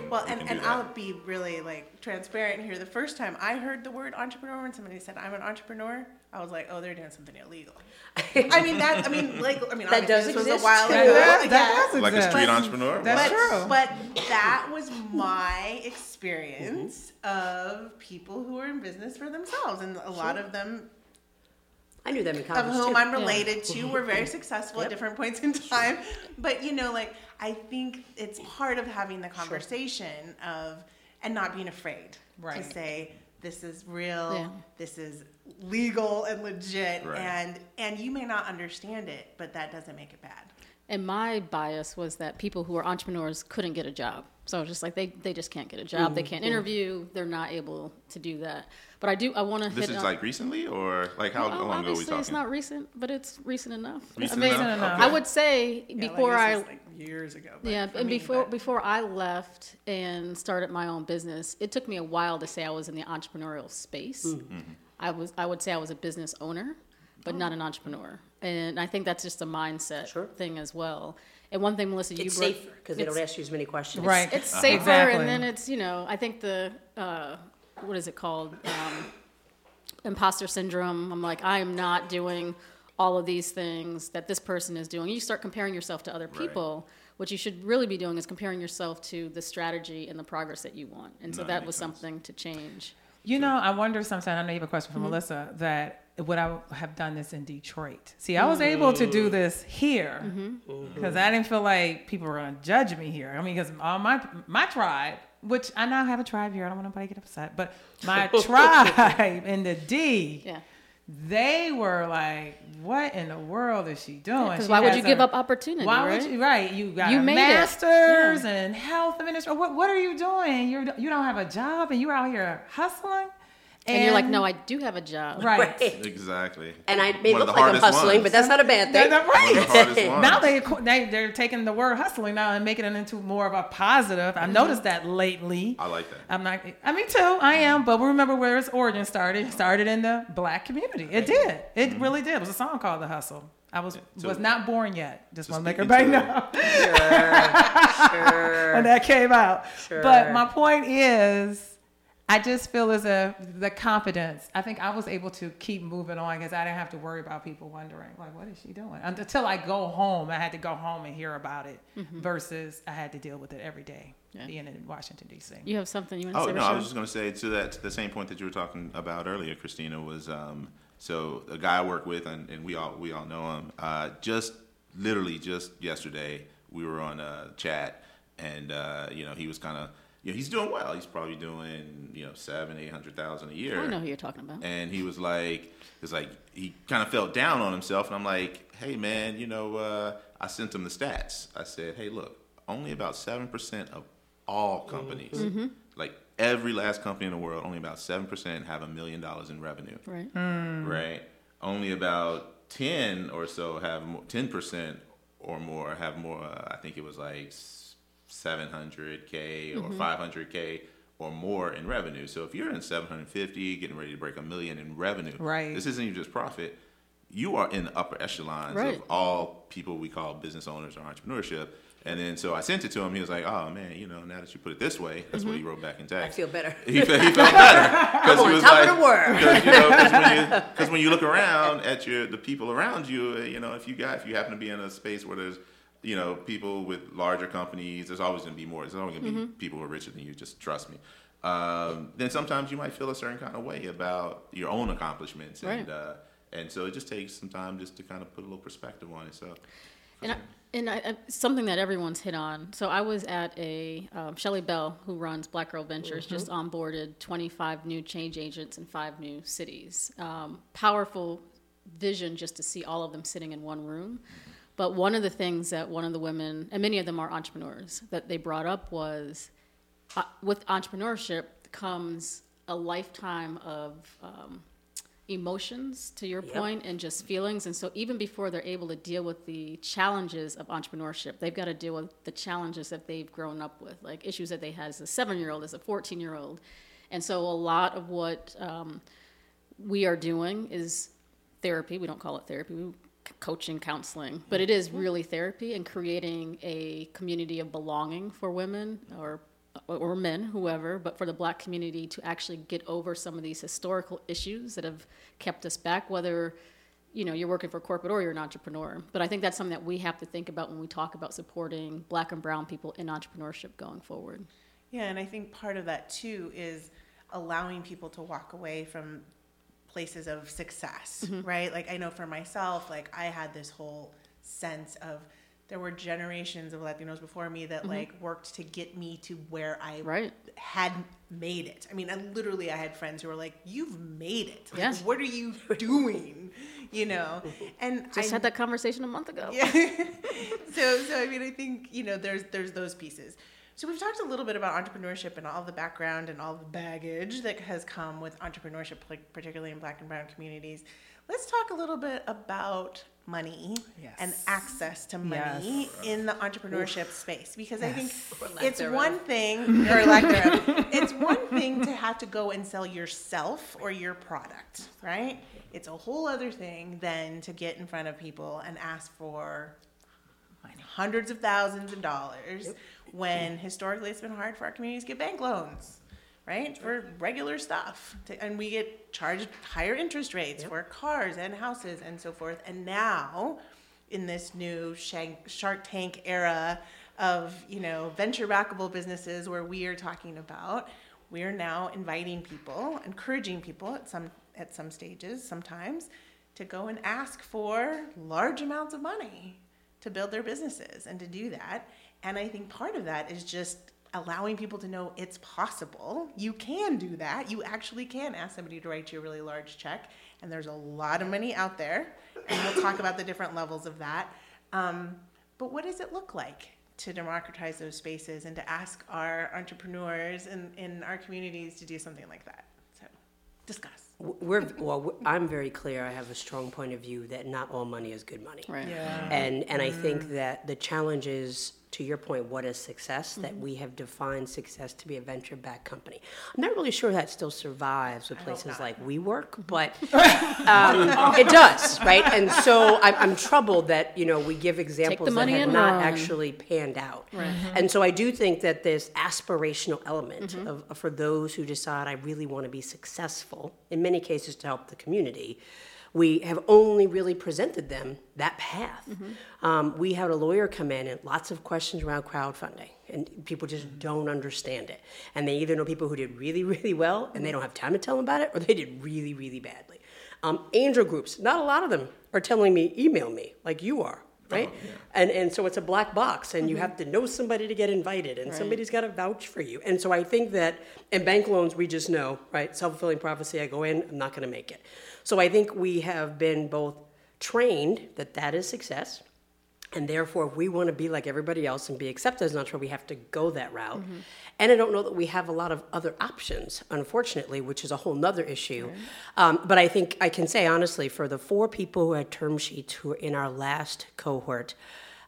Well, We and, can and I'll be really like transparent here. The first time I heard the word entrepreneur, when somebody said I'm an entrepreneur, I was like, oh, they're doing something illegal. (laughs) I mean that. I mean, like, I mean, That does obviously this was exist, a while too. ago. That, yeah. that does Like a street entrepreneur. That's Wow. true. But that was my experience mm-hmm. of people who are in business for themselves, and a lot of them I knew them in of whom too. I'm related to were very (laughs) successful at different points in time. But you know, like I think it's part of having the conversation of and not being afraid Right. to say this is real, Yeah. this is legal and legit, Right. and and you may not understand it, but that doesn't make it bad. And my bias was that people who are entrepreneurs couldn't get a job. So just like they, they just can't get a job. They mm-hmm. can't interview. They're not able to do that. But I do. I want to This hit is on, like recently, or like how Well, long ago are we obviously talking? It's not recent, but it's recent enough. Recent I mean, enough? enough. I would say Yeah, before this I like years ago. but yeah, and me, before but- before I left and started my own business, it took me a while to say I was in the entrepreneurial space. Mm-hmm. I was I would say I was a business owner, but not an entrepreneur. And I think that's just a mindset Sure. thing as well. And one thing, Melissa, you It's brought- safer because they don't ask you as many questions. Right. It's safer, Exactly. and then it's you know I think the uh, what is it called um, imposter syndrome. I'm like I am not doing all of these things that this person is doing. You start comparing yourself to other people. What you should really be doing is comparing yourself to the strategy and the progress that you want. And so No, that that was sense. something to change. You know, I wonder sometimes. I know you have a question for Mm-hmm. Melissa. That would I have done this in Detroit? See, I was able to do this here Mm-hmm. because I didn't feel like people were going to judge me here. I mean, because all my my tribe, which I now have a tribe here. I don't want anybody to get upset, but my (laughs) tribe in the D, Yeah. they were like, "What in the world is she doing?" Because She why would has you give up opportunity? Why right? would you? Right, you got You a made masters Yeah. and health administration. What What are you doing? You're you don't have a job and you're out here hustling. And, you're like, no, I do have a job. right. Right. Exactly. And I may One of look the like I'm hardest hustling, ones. but that's not a bad They're thing. the- One the right. (laughs) Now they, they they're taking the word hustling now and making it into more of a positive. I've mm-hmm. noticed that lately. I like that. I'm not. I mean, too. I am. But remember where its origin started. It started in the black community. It did. It mm-hmm. really did. It was a song called "The Hustle." I was So- was not born yet. Just So want to make speaking everybody to- know. Sure. (laughs) when that came out. Sure. But my point is, I just feel as a the confidence. I think I was able to keep moving on because I didn't have to worry about people wondering, like, what is she doing? Until I go home, I had to go home and hear about it, versus I had to deal with it every day Yeah. being in Washington D.C. You have something you want to Oh say? Oh no, I was just going to say to that to the same point that you were talking about earlier, Christina was um, so a guy I work with, and, and we all we all know him. Uh, just literally just yesterday, we were on a chat, and uh, you know he was kind of you know he's doing well. He's probably doing you know seven eight hundred thousand a year. I know who you're talking about. and he was like, it's like he kind of felt down on himself, and I'm like, hey man, you know, uh, I sent him the stats. I said, hey, look, only about seven percent of all companies, Mm-hmm. like every last company in the world, only about seven percent have a million dollars in revenue, Right. right? Only about ten or so have ten percent or more have more. Uh, I think it was like seven hundred k Mm-hmm. or five hundred k or more in revenue. So if you're in seven hundred fifty, getting ready to break a million in revenue, Right. This isn't even just profit. You are in the upper echelons Right. of all people we call business owners or entrepreneurship. And then so I sent it to him. He was like, "Oh man, you know, now that you put it this way, that's what he wrote back in I text. feel better. He, he felt better (laughs) because he was top like, of the world. Because you know, 'cause when you, (laughs) 'cause when you look around at your the people around you, you know, if you got if you happen to be in a space where there's you know people with larger companies, there's always going to be more. There's always going to be Mm-hmm. people who are richer than you. Just trust me. Um, then sometimes you might feel a certain kind of way about your own accomplishments, and uh, and so it just takes some time just to kind of put a little perspective on it. So. And I, and I, I- something that everyone's hit on. So I was at a um, Shelly Bell, who runs Black Girl Ventures, just onboarded 25 new change agents in five new cities. Um, powerful vision just to see all of them sitting in one room. But one of the things that one of the women, and many of them are entrepreneurs, that they brought up was uh, with entrepreneurship comes a lifetime of um, emotions to your Yep. point, and just feelings. And so even before they're able to deal with the challenges of entrepreneurship they've got to deal with the challenges that they've grown up with like issues that they had as a seven year old as a 14 year old and so a lot of what um, we are doing is therapy. We don't call it therapy. We coaching counseling but it is really therapy and creating a community of belonging for women or or men whoever but for the black community to actually get over some of these historical issues that have kept us back whether you know you're working for corporate or you're an entrepreneur. But i think that's something that we have to think about when we talk about supporting black and brown people in entrepreneurship going forward. Yeah, and I think part of that too is allowing people to walk away from places of success, mm-hmm. right? Like I know for myself, like I had this whole sense of there were generations of Latinos before me that mm-hmm. like worked to get me to where I Right. had made it. I mean, I literally I had friends who were like, "You've made it. Like. What are you (laughs) doing?" You know, and (laughs) Just I, had that conversation a month ago. yeah. (laughs) so so I mean I think you know there's there's those pieces. So we've talked a little bit about entrepreneurship and all the background and all the baggage that has come with entrepreneurship, like particularly in Black and Brown communities. Let's talk a little bit about money and access to money Yes. in the entrepreneurship space because I think it's thereof. one thing (laughs) or lack (laughs) thereof. It's one thing to have to go and sell yourself or your product, right? It's a whole other thing than to get in front of people and ask for hundreds of thousands of dollars when historically it's been hard for our communities to get bank loans right? For regular stuff to, and we get charged higher interest rates for cars and houses and so forth. And now in this new shank, shark tank era of you know venture backable businesses where we are talking about we are now inviting people encouraging people at some at some stages sometimes to go and ask for large amounts of money to build their businesses and to do that. And I think part of that is just allowing people to know it's possible. You can do that. You actually can ask somebody to write you a really large check. And there's a lot of money out there. And we'll talk about the different levels of that. Um, but what does it look like to democratize those spaces and to ask our entrepreneurs in, in our communities to do something like that? So discuss. We're, well, we- I'm very clear, I have a strong point of view that not all money is good money. Right. yeah. And, and I think that the challenge is, to your point, what is success? That Mm-hmm. we have defined success to be a venture-backed company. I'm not really sure that still survives with places like WeWork, but (laughs) um, it does, right? And so I'm, I'm troubled that, you know, we give examples that money have and not run. actually panned out. And so I do think that this aspirational element of, for those who decide I really want to be successful, in many cases to help the community, we have only really presented them that path. Um, we had a lawyer come in and lots of questions around crowdfunding, and people just don't understand it. And they either know people who did really, (laughs) really well, and they don't have time to tell them about it, or they did really, really badly. Um, angel groups, not a lot of them are telling me, email me, like you are, right? And and so it's a black box, and you have to know somebody to get invited, and somebody's got to vouch for you. And so I think that in bank loans, we just know, right? Self fulfilling prophecy. I go in, I'm not going to make it. So I think we have been both trained that that is success. And therefore, if we want to be like everybody else and be accepted as an entrepreneur, we have to go that route. And I don't know that we have a lot of other options, unfortunately, which is a whole nother issue. Um, but I think I can say honestly, for the four people who had term sheets who were in our last cohort,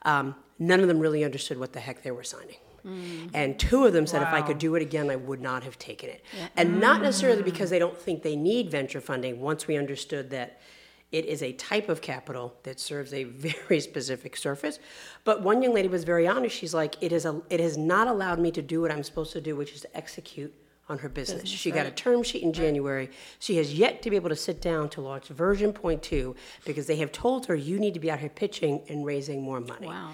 um, none of them really understood what the heck they were signing. Mm. And two of them said, if I could do it again, I would not have taken it. And not mm. necessarily because they don't think they need venture funding, once we understood that it is a type of capital that serves a (laughs) very specific surface. But one young lady was very honest. She's like, it, is a, it has not allowed me to do what I'm supposed to do, which is to execute on her business. she got a term sheet in January. She has yet to be able to sit down to launch version point two because they have told her you need to be out here pitching and raising more money. Wow.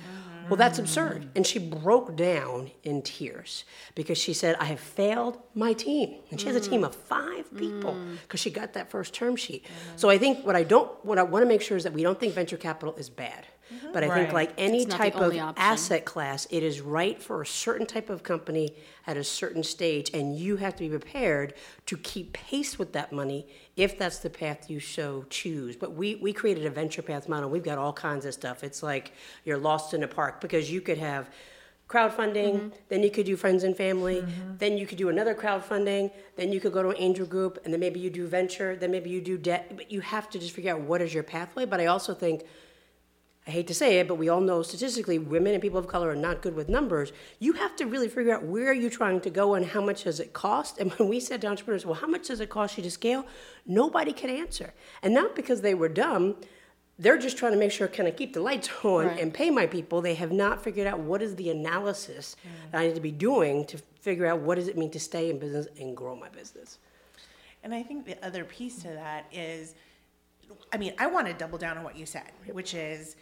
Well, that's absurd. And she broke down in tears because she said, I have failed my team. And she has a team of five mm. people mm. because she got that first term sheet. So I think what I don't, what I want to make sure is that we don't think venture capital is bad. But I think, Right. like any It's not the type of only option. asset class, it is right for a certain type of company at a certain stage, and you have to be prepared to keep pace with that money if that's the path you so choose. But we, we created a venture path model. We've got all kinds of stuff. It's like you're lost in a park because you could have crowdfunding, Mm-hmm. then you could do friends and family, then you could do another crowdfunding, then you could go to an angel group, and then maybe you do venture, then maybe you do debt. But you have to just figure out what is your pathway. But I also think I hate to say it, but we all know statistically women and people of color are not good with numbers. You have to really figure out where are you trying to go and how much does it cost. And when we said to entrepreneurs, well, how much does it cost you to scale? Nobody could answer. And not because they were dumb, they're just trying to make sure can I keep the lights (laughs) on Right. and pay my people. They have not figured out what is the analysis mm. that I need to be doing to figure out what does it mean to stay in business and grow my business. And I think the other piece to that is, I mean, I want to double down on what you said, which is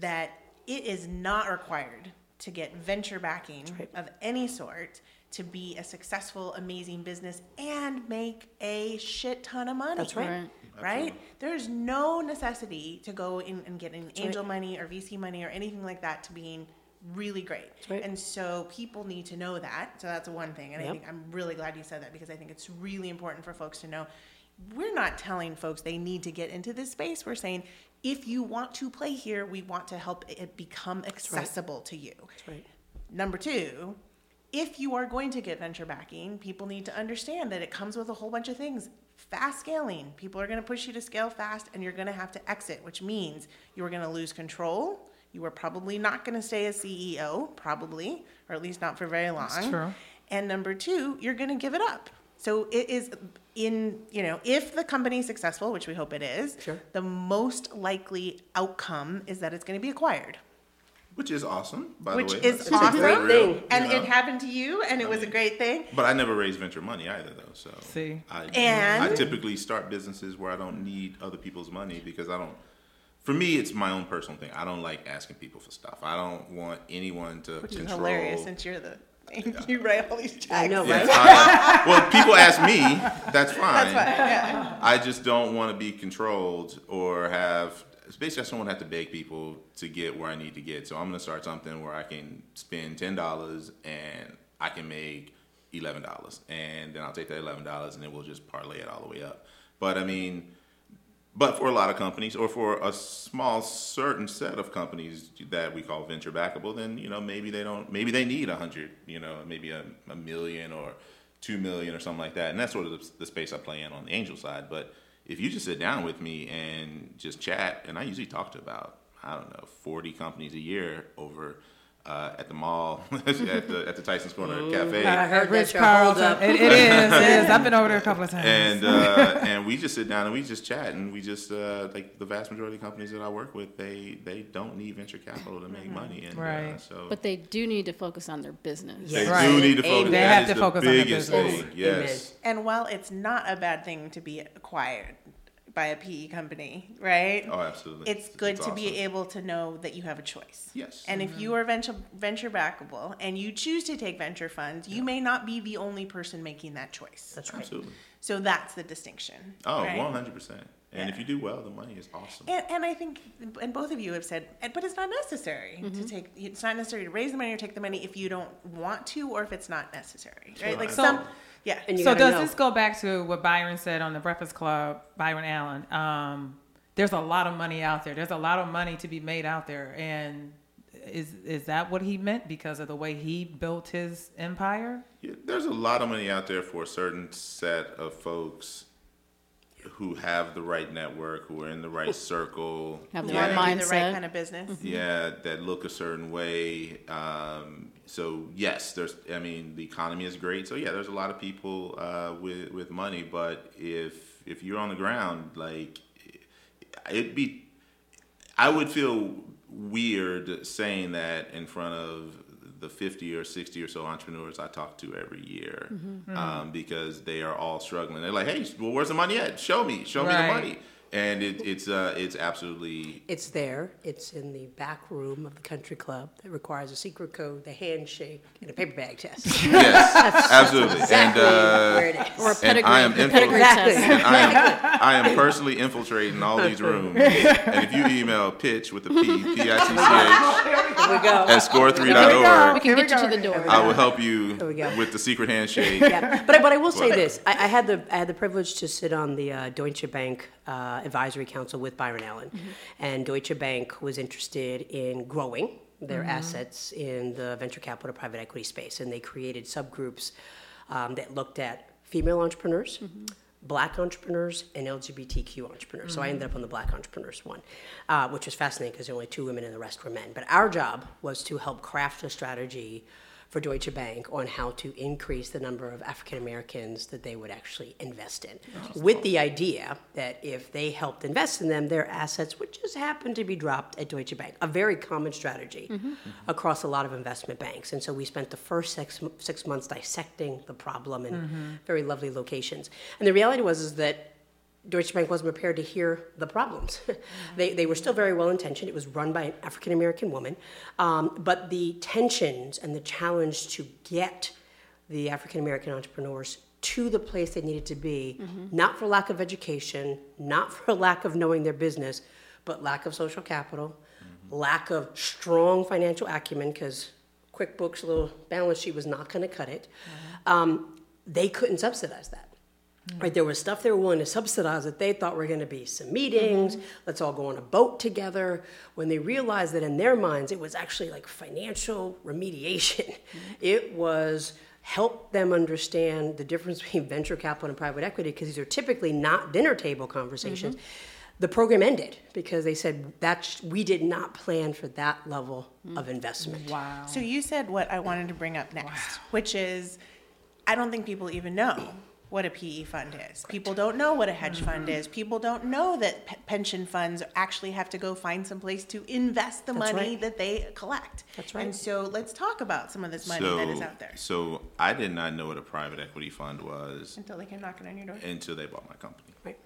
that it is not required to get venture backing of any sort to be a successful, amazing business and make a shit ton of money. That's right. Right. Right? There's no necessity to go in and get an angel money or VC money or anything like that to being really great. right. And so people need to know that. So that's one thing. And I think I'm really glad you said that because I think it's really important for folks to know. We're not telling folks they need to get into this space. We're saying if you want to play here, we want to help it become accessible to you. right. Number two, if you are going to get venture backing, people need to understand that it comes with a whole bunch of things. Fast scaling. People are going to push you to scale fast, and you're going to have to exit, which means you are going to lose control. You are probably not going to stay as CEO, probably, or at least not for very long. That's true. And number two, you're going to give it up. So it is in, you know, if the company is successful, which we hope it is, Sure. the most likely outcome is that it's going to be acquired Which is awesome, by which the way. Which is Let's awesome. real, thing. you And know? it happened to you, and it was a great thing. But I never raised venture money either, though. So See. I, And- I typically start businesses where I don't need other people's money because I don't. For me, it's my own personal thing. I don't like asking people for stuff. I don't want anyone to Which control. is hilarious since you're the (laughs) you write all these checks. I know, Yeah, right? I- (laughs) well, people ask me. That's fine. That's fine. Yeah. I just don't want to be controlled or have. Basically, I just don't want to have to beg people to get where I need to get. So I'm going to start something where I can spend ten dollars and I can make eleven dollars, and then I'll take that eleven dollars and then we'll just parlay it all the way up. But I mean, but for a lot of companies, or for a small certain set of companies that we call venture backable, then you know maybe they don't, maybe they need a hundred, you know, maybe a, a million or two million or something like that, and that's sort of the, the space I play in on the angel side. But if you just sit down with me and just chat, and I usually talk to about I don't know forty companies a year over. Uh, at the mall, (laughs) at the at the Tyson's Corner Cafe, I heard Ritz that your hold Carlton. up. It, it is. It is. (laughs) I've been over there a couple of times. and uh, (laughs) and we just sit down and we just chat and we just uh, like the vast majority of companies that I work with they they don't need venture capital to make money and uh, Right. so But they do need to focus on their business. they Right. do need to Amen. focus. They That have is to the focus on their business. thing. Yes. And while it's not a bad thing to be acquired by a PE company, right? Oh, absolutely. It's good It's to be able to know that you have a choice. Yes. And if you are venture venture backable and you choose to take venture funds, you may not be the only person making that choice. That's right. Absolutely. So that's the distinction. Oh, right? 100 percent. And if you do well, the money is awesome. And, and I think, and both of you have said, but it's not necessary Mm-hmm. to take. It's not necessary to raise the money or take the money if you don't want to, or if it's not necessary, right? Like So- some, yeah. And you so does know. this go back to what Byron said on the Breakfast Club, Byron Allen? Um, there's a lot of money out there. There's a lot of money to be made out there, and is is that what he meant because of the way he built his empire? Yeah, there's a lot of money out there for a certain set of folks who have the right network, who are in the right (laughs) circle, Have the yeah, right Wanna the right mindset. kind of business. yeah, that look a certain way. Um, so yes, there's. I mean, the economy is great. So yeah, there's a lot of people uh, with with money. But if if you're on the ground, like it'd be, I would feel weird saying that in front of the 50 or 60 or so entrepreneurs I talk to every year um, because they are all struggling. They're like, hey, well, where's the money at? Show me, show me the money. And it, it's uh, it's absolutely It's there. It's in the back room of the country club that requires a secret code, the handshake, and a paper bag test. (laughs) yes, absolutely. exactly and uh, where it is. Or a and I am the info- pedigree Exactly. test. and I am, I am personally infiltrating all these rooms. And if you email pitch with a P, P I T C (laughs) Here we go. H, at score3.org, We can get you to the door. I will help you we go. with the secret handshake. yeah. But, I- but I will say this: I, I had the I had the privilege to sit on the uh, Deutsche Bank uh, advisory council with Byron Allen, and Deutsche Bank was interested in growing their assets in the venture capital private equity space, and they created subgroups um, that looked at female entrepreneurs. Black entrepreneurs and LGBTQ entrepreneurs. So I ended up on the black entrepreneurs one, uh, which was fascinating because there were only two women and the rest were men. But our job was to help craft a strategy for Deutsche Bank on how to increase the number of African Americans that they would actually invest in, with the idea that if they helped invest in them, their assets would just happen to be dropped at Deutsche Bank. A very common strategy mm-hmm. Mm-hmm. across a lot of investment banks. And so we spent the first six, six months dissecting the problem in mm-hmm. very lovely locations. And the reality was is that Deutsche Bank wasn't prepared to hear the problems. (laughs) they, they were still very well intentioned. It was run by an African American woman. Um, but the tensions and the challenge to get the African American entrepreneurs to the place they needed to be, not for lack of education, not for (laughs) lack of knowing their business, but lack of social capital, lack of strong financial acumen, because QuickBooks little balance sheet was not going to cut it. Um, they couldn't subsidize that. Mm-hmm. Right, there was stuff they were willing to subsidize that they thought were going to be some meetings. Mm-hmm. Let's all go on a boat together. When they realized that in their minds it was actually like financial remediation, mm-hmm. it was help them understand the difference between venture capital and private equity because these are typically not dinner table conversations. The program ended because they said that we did not plan for that level mm. of investment. Wow. So you said what I wanted to bring up next, which is I don't think people even know what a PE fund is. People don't know what a hedge fund Mm-hmm. is. People don't know that pe- pension funds actually have to go find some place to invest the That's money right. that they collect. That's right. And so let's talk about some of this money that is out there So I did not know what a private equity fund was until they came knocking on your door. until they bought my company. Right.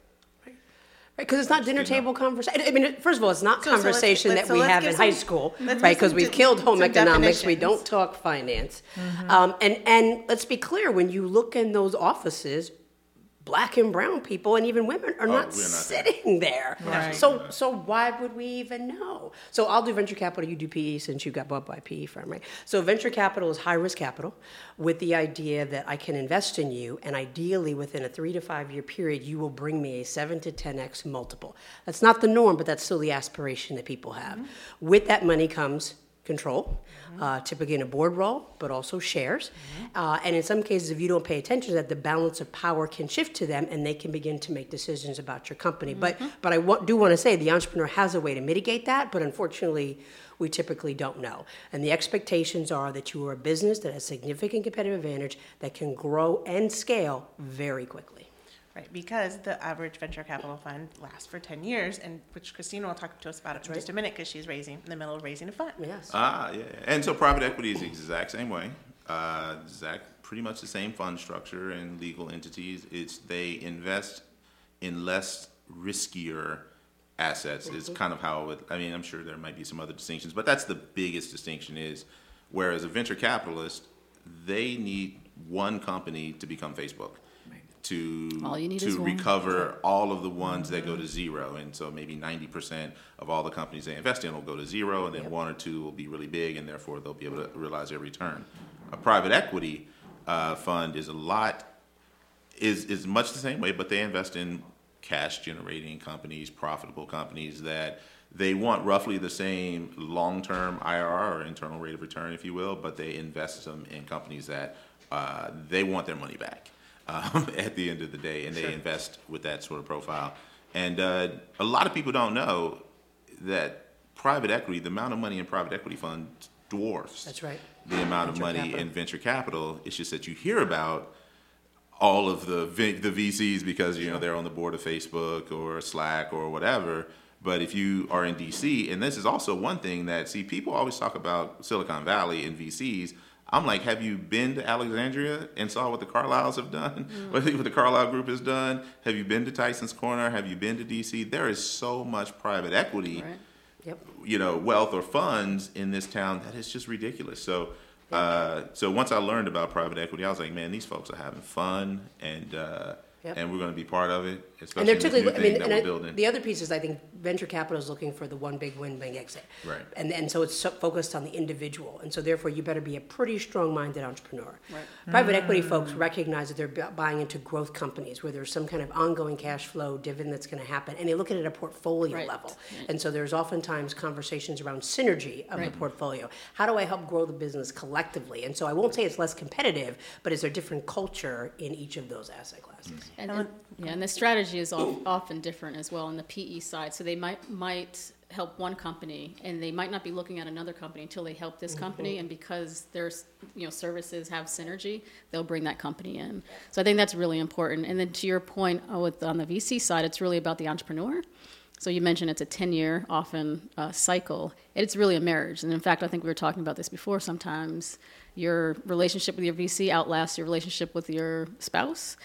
Right. Because it's not dinner table conversation. I mean, first of all, it's not So- so let's- conversation let's- that so we let's have in high some- school, let's right? Because some we've de- killed home some economics. We definitions. don't talk finance. Um, and and let's be clear: when you look in those offices, black and brown people and even women are Oh, not not sitting there. Right. So so why would we even know? So I'll do venture capital. You do PE since you got bought by a PE firm, right? So venture capital is high risk capital, with the idea that I can invest in you, and ideally within a three to five year period, you will bring me a seven to ten x multiple. That's not the norm, but that's still the aspiration that people have. Mm-hmm. With that money comes control, uh, typically in a board role, but also shares. Uh, and in some cases, if you don't pay attention to that, the balance of power can shift to them and they can begin to make decisions about your company. But, but I wa- do want to say the entrepreneur has a way to mitigate that, but unfortunately, we typically don't know. And the expectations are that you are a business that has significant competitive advantage that can grow and scale very quickly. Right, because the average venture capital fund lasts for 10 years, and which Christina will talk to us about in just a minute because she's raising in the middle of raising a fund. Yes. Ah, yeah. yeah. And so private equity is the exact same way. Uh, exact, pretty much the same fund structure and legal entities. It's they invest in less riskier assets. Is kind of how it. I mean, I'm sure there might be some other distinctions, but that's the biggest distinction. Is whereas a venture capitalist, they need one company to become Facebook. To All you need to recover all of the ones that go to zero, and so maybe ninety percent of all the companies they invest in will go to zero, and then one or two will be really big, and therefore they'll be able to realize their return. A private equity uh, fund is a lot is is much the same way, but they invest in cash generating companies, profitable companies that they want roughly the same long term IRR or internal rate of return, if you will, but they invest them in companies that uh, they want their money back um, (laughs) at the end of the day, and they invest with that sort of profile. And uh, a lot of people don't know that private equity, the amount of money in private equity funds dwarfs That's right. the amount of Venture money capital. in venture capital. It's just that you hear about all of the the VCs because you know they're on the board of Facebook or Slack or whatever. But if you are in DC, and this is also one thing that see people always talk about Silicon Valley and VCs. I'm like, have you been to Alexandria and saw what the Carlyles have done? (laughs) What the- what the Carlyle Group has done? Have you been to Tyson's Corner? Have you been to DC? There is so much private equity Right. Yep. you know wealth or funds in this town that is just ridiculous. So uh, so once I learned about private equity, I was like, man, these folks are having fun and uh, Yep. and we're going to be part of it. Especially And they're in this typically, new I mean, and I- building. the other piece is I think venture capital is looking for the one big win, big exit. Right. And, and so it's so focused on the individual. And so therefore you better be a pretty strong minded entrepreneur. Right. Mm-hmm. Private equity folks recognize that they're buying into growth companies where there's some kind of ongoing cash flow dividend that's going to happen. And they look at it at a portfolio Right. level. And so there's oftentimes conversations around synergy of Right. the portfolio. How do I help grow the business collectively? And so I won't say it's less competitive, but is there different culture in each of those asset classes? And, and- yeah, and the strategy is often different as well on the PE side. So they might might help one company, and they might not be looking at another company until they help this company. And because their you know services have synergy, they'll bring that company in. So I think that's really important. And then to your point, uh, with on the VC side, it's really about the entrepreneur. So you mentioned it's a 10-year often uh, cycle. It's really a marriage. And in fact, I think we were talking about this before. Sometimes your relationship with your VC outlasts your relationship with your spouse.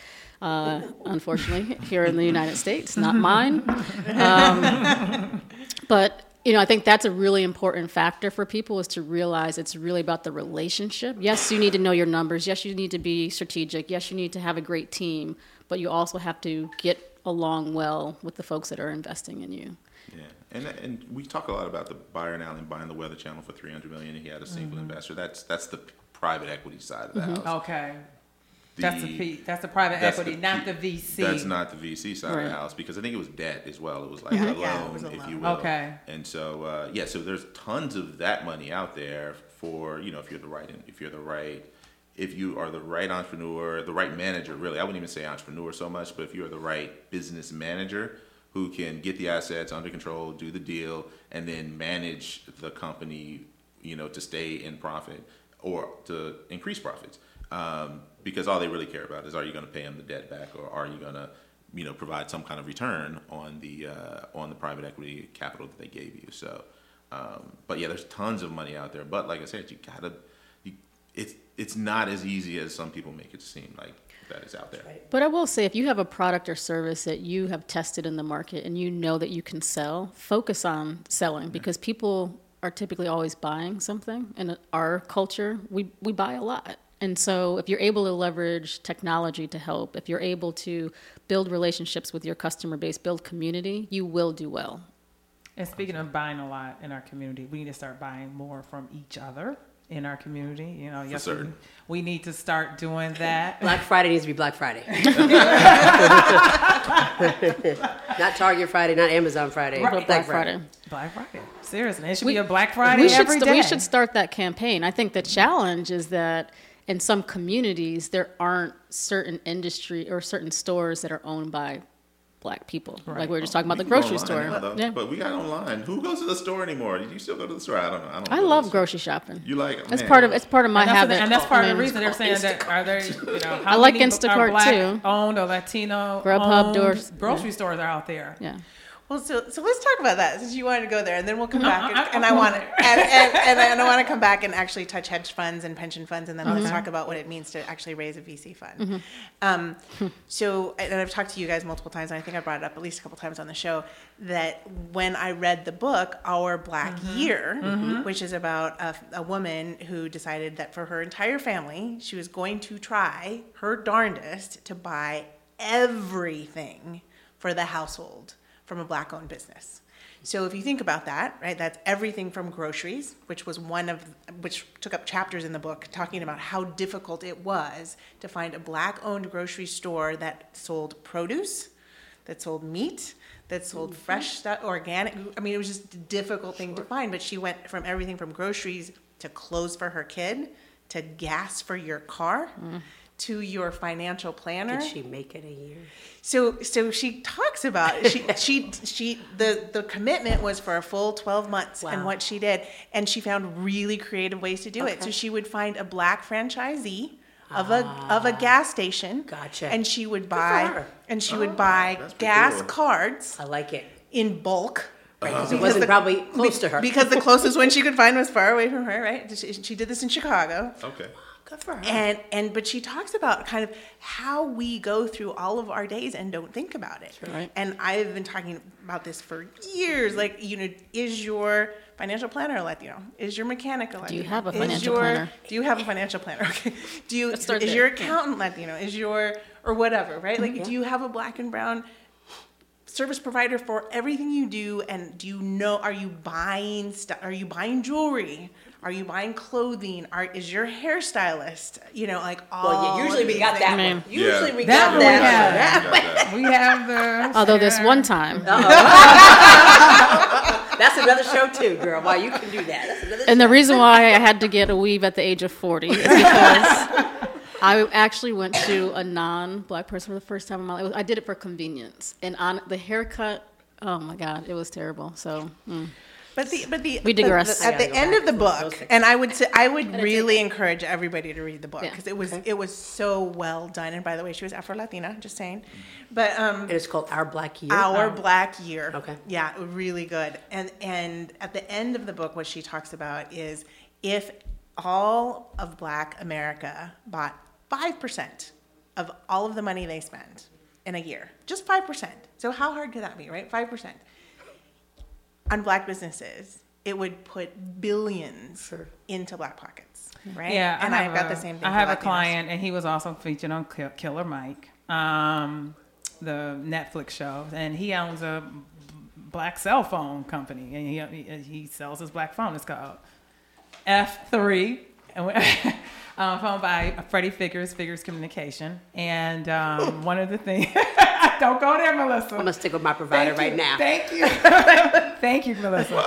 Uh, unfortunately, here in the United States, not (laughs) mine. Um, but you know, I think that's a really important factor for people is to realize it's really about the relationship. Yes, you need to know your numbers. Yes, you need to be strategic. Yes, you need to have a great team, but you also have to get along well with the folks that are investing in you. Yeah, and and we talk a lot about the Byron Allen buying the Weather Channel for three hundred million. He had a single Mm-hmm. investor. That's that's the private equity side of the house. Okay. That's the P, that's the private that's equity, the not the VC. That's not the VC side of the house because I think it was debt as well. It was like a Mm-hmm. Yeah, loan, was a if loan. you will. Okay. And so uh, yeah, so there's tons of that money out there for you know if you're the right if you're the right if you are the right entrepreneur, the right manager. Really, I wouldn't even say entrepreneur so much, but if you are the right business manager who can get the assets under control, do the deal, and then manage the company, you know, to stay in profit or to increase profits. Um, because all they really care about is are you going to pay them the debt back or are you going to, you know, provide some kind of return on the uh, on the private equity capital that they gave you. So, um, but yeah, there's tons of money out there. But like I said, you gotta, you, it's it's not as easy as some people make it seem like that is out there. But I will say, if you have a product or service that you have tested in the market and you know that you can sell, focus on selling because people are typically always buying something. In our culture, we, we buy a lot. And so, if you're able to leverage technology to help, if you're able to build relationships with your customer base, build community, you will do well. And speaking of buying a lot in our community, we need to start buying more from each other in our community. You know, yes, we, we need to start doing that. (laughs) Black Friday needs to be Black Friday. (laughs) not Target Friday, not Amazon Friday. Right. Black, Black Friday. Friday. Black Friday. Seriously, it should We- be a Black Friday we should every st- day. we should start that campaign. I think the challenge is that in some communities there aren't certain industry or certain stores that are owned by black people. Like we were just talking about We the grocery store. now, yeah. But we got online. Who goes to the store anymore? Do you still go to the store? I don't know. I don't. I love grocery shopping. You like? It's man. part of it's part of my and habit. and that's part I of the reason they're oh, saying that are there, you know, (laughs) how I like many Instacart, are black too. owned or Latino Grubhub doors, grocery stores are out there. Yeah. Well, so so let's talk about that since you wanted to go there, and then we'll come No, back. I- and, and I'm I want and, and, and, I- and I want to (laughs) come back and actually touch hedge funds and pension funds, and then Mm-hmm. let's talk about what it means to actually raise a VC fund. Um, so, and I've talked to you guys multiple times, and I think I brought it up at least a couple times on the show that when I read the book Our Black Mm-hmm. Year, which is about a, a woman who decided that for her entire family, she was going to try her darndest to buy everything for the household from a black owned business. So if you think about that, right, that's everything from groceries, which was one of which took up chapters in the book talking about how difficult it was to find a black owned grocery store that sold produce, that sold meat, that sold mm-hmm. fresh stuff, organic. I mean, it was just a difficult thing to find, but she went from everything from groceries to clothes for her kid to gas for your car. Mm. To your financial planner, Did she make it a year? so so she talks about she (laughs) she she the the commitment was for a full 12 months and what she did and she found really creative ways to do it. So she would find a black franchisee of a ah. of a gas station Gotcha. and she would buy and she would oh, buy gas cool. cards I like it. in bulk. Because Because it wasn't the- probably close to her. Because the closest one (laughs) she could find was far away from her, right? She, she did this in Chicago. Okay. Good for her. And and but she talks about kind of how we go through all of our days and don't think about it. Right. And I've been talking about this for years. Like, you know, is your financial planner a Latino? Is your mechanic a Latino? you have a Is financial your- planner? (laughs) Do you have a financial planner? Okay. Do you (laughs) Let's start is there. your accountant Latino? Is your or whatever, right? Like Mm-hmm. do you have a black and brown service provider for everything you do and do you know are you buying stuff are you buying jewelry are you buying clothing are is your hairstylist you know like all well, yeah, usually we got that things. Man. one. Usually Yeah. we That got one we that. have. one. You that. We have the. (laughs) Although this one time, (laughs) That's another show too, girl. Why you can do that? That's another and the reason why I had to get a weave at the age of 40 is because (laughs) I actually went to a non-black person for the first time in my life. I did it for convenience, and on the haircut, oh my god, it was terrible. So mm. But the but the We the- digress. the- I at the end back of the book and i would say i would really encourage everybody to read the book Yeah. because it was it was so well done and by the way she was afro latina just saying but um And it's called Our Black Year. Our Um, Black Year. Okay. Yeah, really good. And and at the end of the book, what she talks about is if all of Black America bought five percent of all of the money they spend in a year, just five percent. So how hard could that be, right? Five percent. On black businesses, it would put billions Sure. into black pockets, right? Yeah, and I I've got the same thing. I have a client, and he was also featured on Kill- Killer Mike, um, the Netflix show, and he owns a black cell phone company, and he he, he sells his black phone. It's called F three, and (laughs) um, phone by Freddie Figgers, Figgers Communication, and um, one of the things. (laughs) Don't go there, Melissa. I'm gonna stick with my provider right now. Thank you. Thank you, (laughs) Melissa.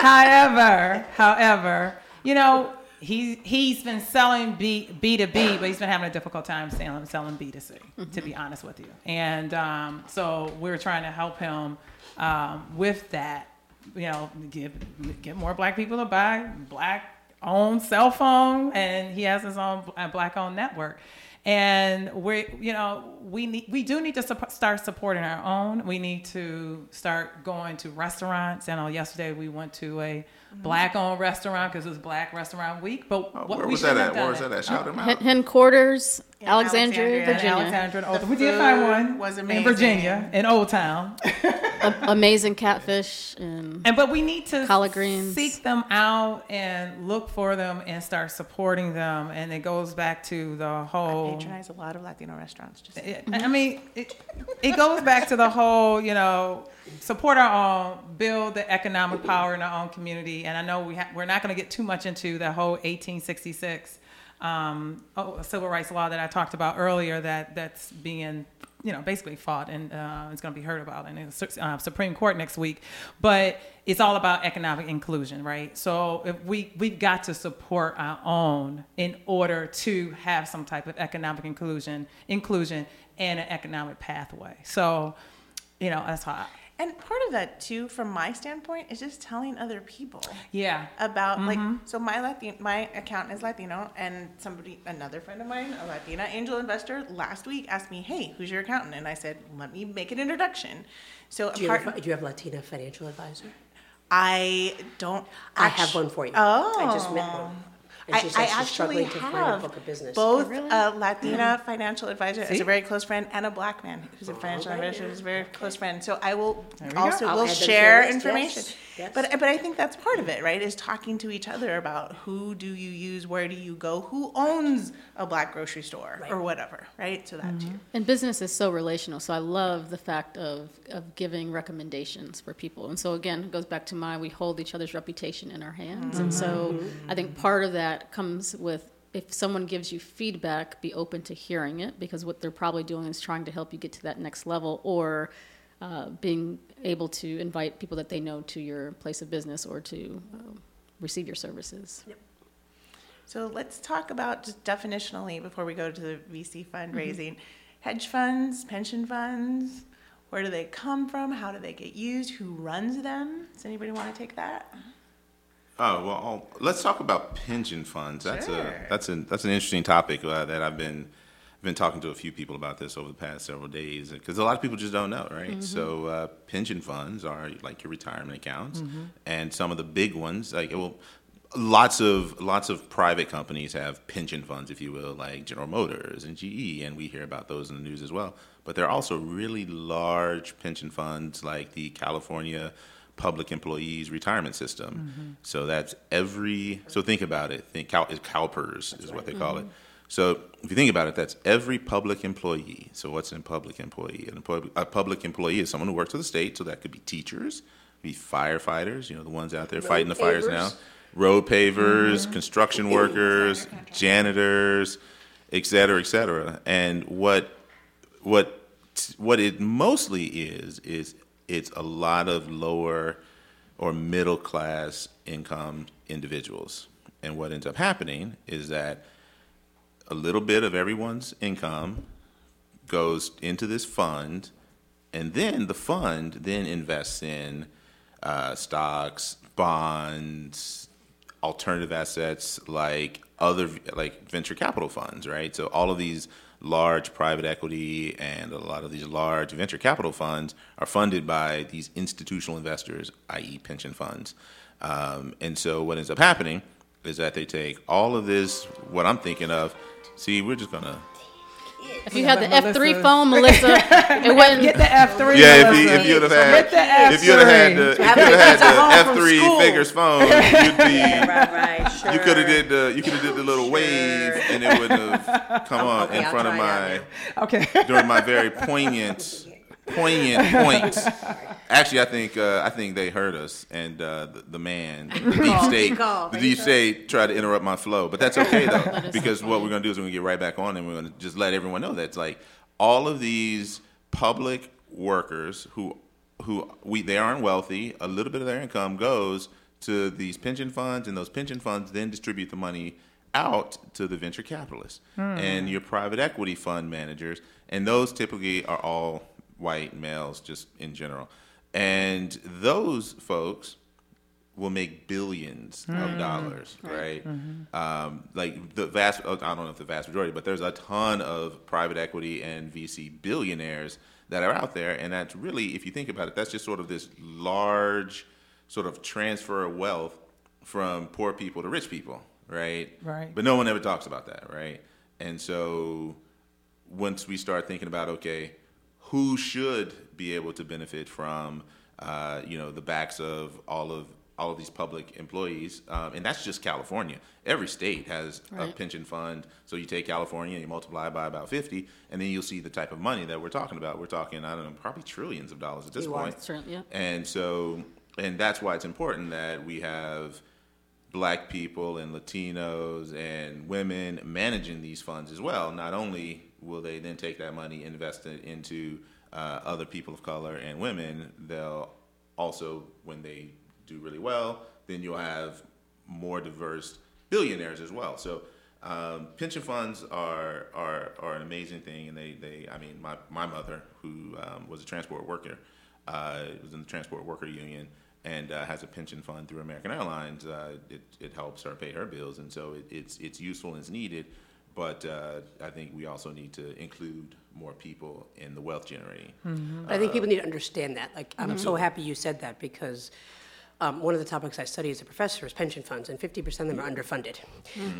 however, however, you know, he he's been selling B B to B, but he's been having a difficult time selling selling B to C, to be honest with you. And um, so we're trying to help him um, with that. You know, get get more black people to buy black owned cell phone, and he has his own uh, black owned network. And we you know we need we do need to start supporting our own. We need to start going to restaurants. I know yesterday we went to a Mm-hmm. black owned restaurant because it was black restaurant week but Oh, what where we was that have at? Where done was it. that at? Shout them Hen- out. Headquarters, In Alexandria, Alexandria. Virginia. Alexandria and Old The we did find one was in. Virginia in Old Town (laughs) A- amazing catfish and And but we need to Collard greens. seek them out and look for them and start supporting them. And it goes back to the I whole. patronize a lot of Latino restaurants. Just It, I mean, it, it goes back to the whole, you know, support our own, build the economic power in our own community. And I know we ha- we're not going to get too much into the whole 1866 um, oh, civil rights law that I talked about earlier. That that's being, you know, basically fought and uh, it's going to be heard about in the uh, Supreme Court next week. But it's all about economic inclusion, right? So if we we've got to support our own in order to have some type of economic inclusion, inclusion, and an economic pathway. So, you know, that's how. I, and part of that too, from my standpoint, is just telling other people. yeah. about like mm-hmm. so my Latin my accountant is Latino and somebody another friend of mine a Latina angel investor last week asked me hey who's your accountant and I said let me make an introduction so Do you, have, do you have Latina financial advisor? I don't I have one for you. oh I just met oh. one. And I, she I said she's actually struggling to find a have book of business. both oh, really? a Latina mm-hmm. financial advisor as See? a very close friend and a black man who's a financial right. advisor who's a very close friend. So I will There we go. also I'll will add them to share list, information. yes, yes. But but I think that's part of it, right? Is talking to each other about who do you use, where do you go, who owns a black grocery store or whatever, right? So that too. And business is so relational. So I love the fact of, of giving recommendations for people. And so again, it goes back to my we hold each other's reputation in our hands. And so I think part of that comes with if someone gives you feedback, be open to hearing it because what they're probably doing is trying to help you get to that next level or uh, being able to invite people that they know to your place of business or to um, receive your services. Yep. So let's talk about just definitionally before we go to the VC fundraising. Hedge funds, pension funds, where do they come from? How do they get used? Who runs them? Does anybody want to take that? Oh well, I'll- let's talk about pension funds. That's Sure. a that's an that's an interesting topic uh, that I've been been talking to a few people about this over the past several days because a lot of people just don't know, right? Mm-hmm. So uh, pension funds are like your retirement accounts, mm-hmm. and some of the big ones, like well, lots of lots of private companies have pension funds, if you will, like General Motors and GE, and we hear about those in the news as well. But there are also really large pension funds like the California Public Employees Retirement System. Mm-hmm. So that's every. So think about it. Think Cal, CalPERS is what they call it. So if you think about it, that's every public employee. So what's a public employee? An a public employee is someone who works for the state. So that could be teachers, be firefighters. You know the ones out there fighting the fires now. Road pavers, construction workers, janitors, et cetera, et cetera. And what what what it mostly is is it's a lot of lower or middle class income individuals. And what ends up happening is that a little bit of everyone's income goes into this fund, and then the fund then invests in uh, stocks, bonds, alternative assets like other like venture capital funds, right? So all of these large private equity and a lot of these large venture capital funds are funded by these institutional investors, i.e., pension funds. Um, and so what ends up happening is that they take all of this, what I'm thinking of. See, we're just gonna If you had the F three phone, Melissa, (laughs) it wouldn't. Get the F three. Yeah, if you if you'd have Get the had if you'd have had the if you'd Have the have had kids at home the F three school. Figgers phone, you'd be (laughs) Right, right, sure. you could have did the you could have did the little wave and it would have come on (laughs) Okay, in I'll front of my Okay. during my very poignant poignant points. (laughs) Actually, I think uh, I think they heard us, and uh, the, the man, the deep call, state, call. the deep state tried to interrupt my flow, but that's okay (laughs) though, us because what we're gonna do is we're gonna get right back on, and we're gonna just let everyone know that it's like all of these public workers who who we they aren't wealthy, a little bit of their income goes to these pension funds, and those pension funds then distribute the money out to the venture capitalists and your private equity fund managers, and those typically are all white males, just in general, and those folks will make billions of dollars, right? Um, like the vast, I don't know if the vast majority, but there's a ton of private equity and VC billionaires that are out there, and that's really, if you think about it, that's just sort of this large sort of transfer of wealth from poor people to rich people, right? Right. But no one ever talks about that, right? And so once we start thinking about okay, who should be able to benefit from uh, you know the backs of all of all of these public employees, um, and that's just California. Every state has a pension fund. So you take California and you multiply by about fifty, and then you'll see the type of money that we're talking about. We're talking I don't know, probably trillions of dollars at this You point. Yeah. And so, and that's why it's important that we have black people and Latinos and women managing these funds as well. Not only will they then take that money, invest it into uh, other people of color and women, they'll also, when they do really well, then you'll have more diverse billionaires as well. So um, pension funds are, are are an amazing thing, and they, they I mean, my, my mother, who um, was a transport worker, uh, was in the transport worker union, and uh, has a pension fund through American Airlines. Uh, it, it helps her pay her bills, and so it, it's it's useful and it's needed. But uh, I think we also need to include more people in the wealth generating. But I think people need to understand that. Like, I'm so happy you said that because um, one of the topics I study as a professor is pension funds, and 50% of them are underfunded.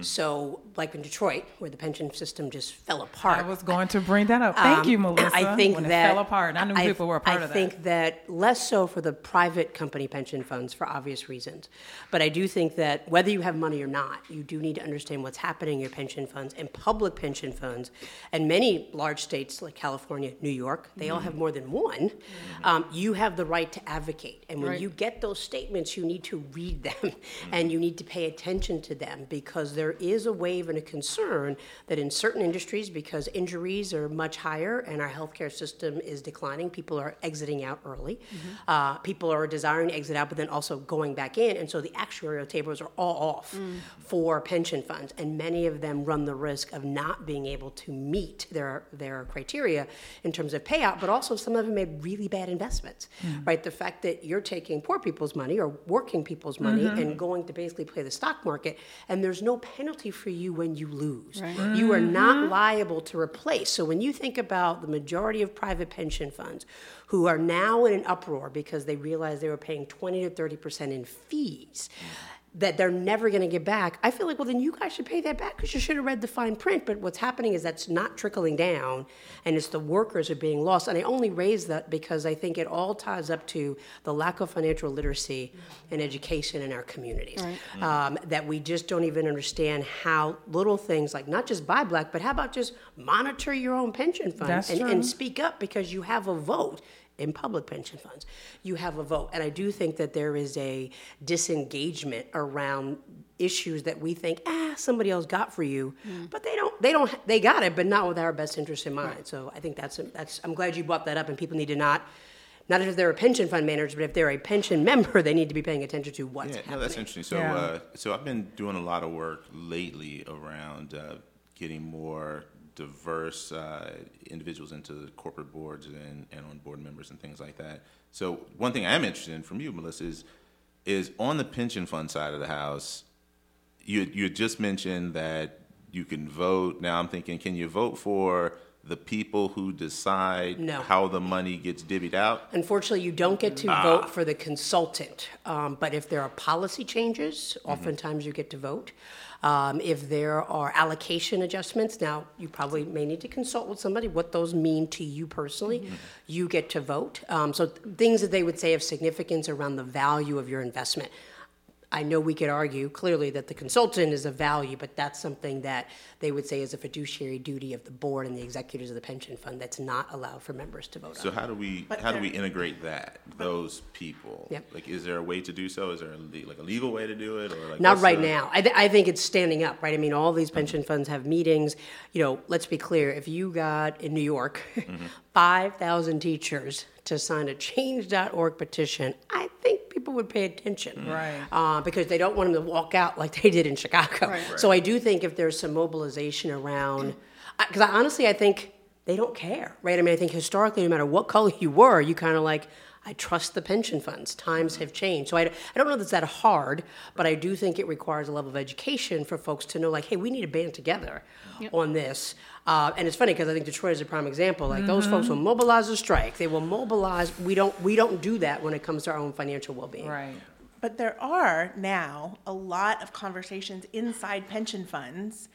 So, like in Detroit, where the pension system just fell apart. I was going to bring that up. Thank you, Um, Melissa. I think when that it fell apart. I knew I- people were a part I of that. I think that less so for the private company pension funds for obvious reasons. But I do think that whether you have money or not, you do need to understand what's happening in your pension funds and public pension funds. And many large states like California, New York, they all have more than one. Um, you have the right to advocate. And when Right. you get those statements, you need to read them (laughs) mm-hmm. and you need to pay attention to them because there is a wave and a concern that in certain industries, because injuries are much higher and our healthcare system is declining, people are exiting out early. Mm-hmm. Uh, people are desiring to exit out, but then also going back in. And so the actuarial tables are all off mm. for pension funds. And many of them run the risk of not being able to meet their, their criteria in terms of payout, but also some of them made really bad investments, mm. right? The fact that you're taking poor people's money or working people's money mm-hmm. and going to basically play the stock market, and there's no penalty for you when you lose. Right. You are not mm-hmm. liable to replace. So when you think about the majority of private pension funds who are now in an uproar because they realize they were paying 20 to 30 percent in fees. That they're never going to get back. I feel like, well, then you guys should pay that back because you should have read the fine print. But what's happening is that's not trickling down, and it's the workers are being lost. And I only raise that because I think it all ties up to the lack of financial literacy and education in our communities. Um, that we just don't even understand how little things like not just buy black, but how about just monitor your own pension fund and, and speak up because you have a vote in public pension funds. You have a vote. And I do think that there is a disengagement around issues that we think, ah, somebody else got for you. But they don't, they don't, they got it, but not with our best interest in mind. So I think that's, that's, I'm glad you brought that up and people need to not, not if they're a pension fund manager, but if they're a pension member, they need to be paying attention to what's Yeah, happening. no, that's interesting. So, Yeah. uh, so I've been doing a lot of work lately around uh, getting more diverse uh, individuals into corporate boards and, and on board members and things like that. So, one thing I am interested in from you, Melissa, is is on the pension fund side of the house. You you just mentioned that you can vote. Now I'm thinking, can you vote for the people who decide No. how the money gets divvied out? Unfortunately, you don't get to Ah. vote for the consultant, um, but if there are policy changes, Mm-hmm. oftentimes you get to vote. Um, if there are allocation adjustments, now you probably may need to consult with somebody what those mean to you personally. Mm-hmm. You get to vote. Um, so th- things that they would say of significance around the value of your investment. I know we could argue clearly that the consultant is of value, but that's something that they would say is a fiduciary duty of the board and the executives of the pension fund that's not allowed for members to vote on. So how do we But how do there- we integrate that those people? Yep. Like, is there a way to do so? Is there a, le- like a legal way to do it, or like Not what's right the- now. I, th- I think it's standing up, right? I mean, all these pension funds have meetings. You know, let's be clear. If you got in New York Mm-hmm. (laughs) 5,000 teachers to sign a change.org petition, I think people would pay attention. Right. Uh, because they don't want them to walk out like they did in Chicago. Right. So I do think if there's some mobilization around, because I, honestly, I think they don't care, right? I mean, I think historically, no matter what color you were, you kind of like, I trust the pension funds. Times have changed. So I, I don't know that it's that hard, but I do think it requires a level of education for folks to know, like, hey, we need to band together on this. Uh, and it's funny because I think Detroit is a prime example. Like those folks will mobilize a strike. They will mobilize. We don't. We don't do that when it comes to our own financial well-being. Right. But there are now a lot of conversations inside pension funds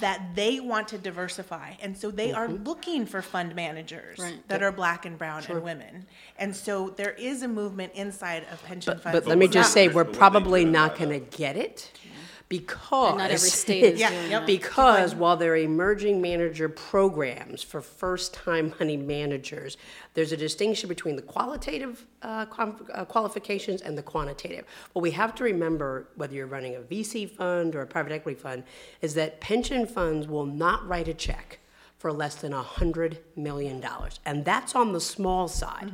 that they want to diversify. And so they are mm-hmm. looking for fund managers Right. that are black and brown and women. And so there is a movement inside of pension But, funds. but let me just say, we're probably not going to get it because And not every (laughs) state is Yeah, doing yep. because while there are emerging manager programs for first-time money managers, there's a distinction between the qualitative uh, uh, qualifications and the quantitative. What we have to remember, whether you're running a VC fund or a private equity fund, is that pension funds will not write a check for less than $100 million. And that's on the small side.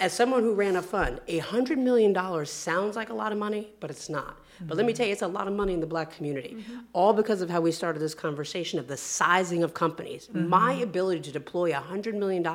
As someone who ran a fund, $100 million sounds like a lot of money, but it's not. But let me tell you, it's a lot of money in the black community. Mm-hmm. All because of how we started this conversation of the sizing of companies. Mm-hmm. My ability to deploy $100 million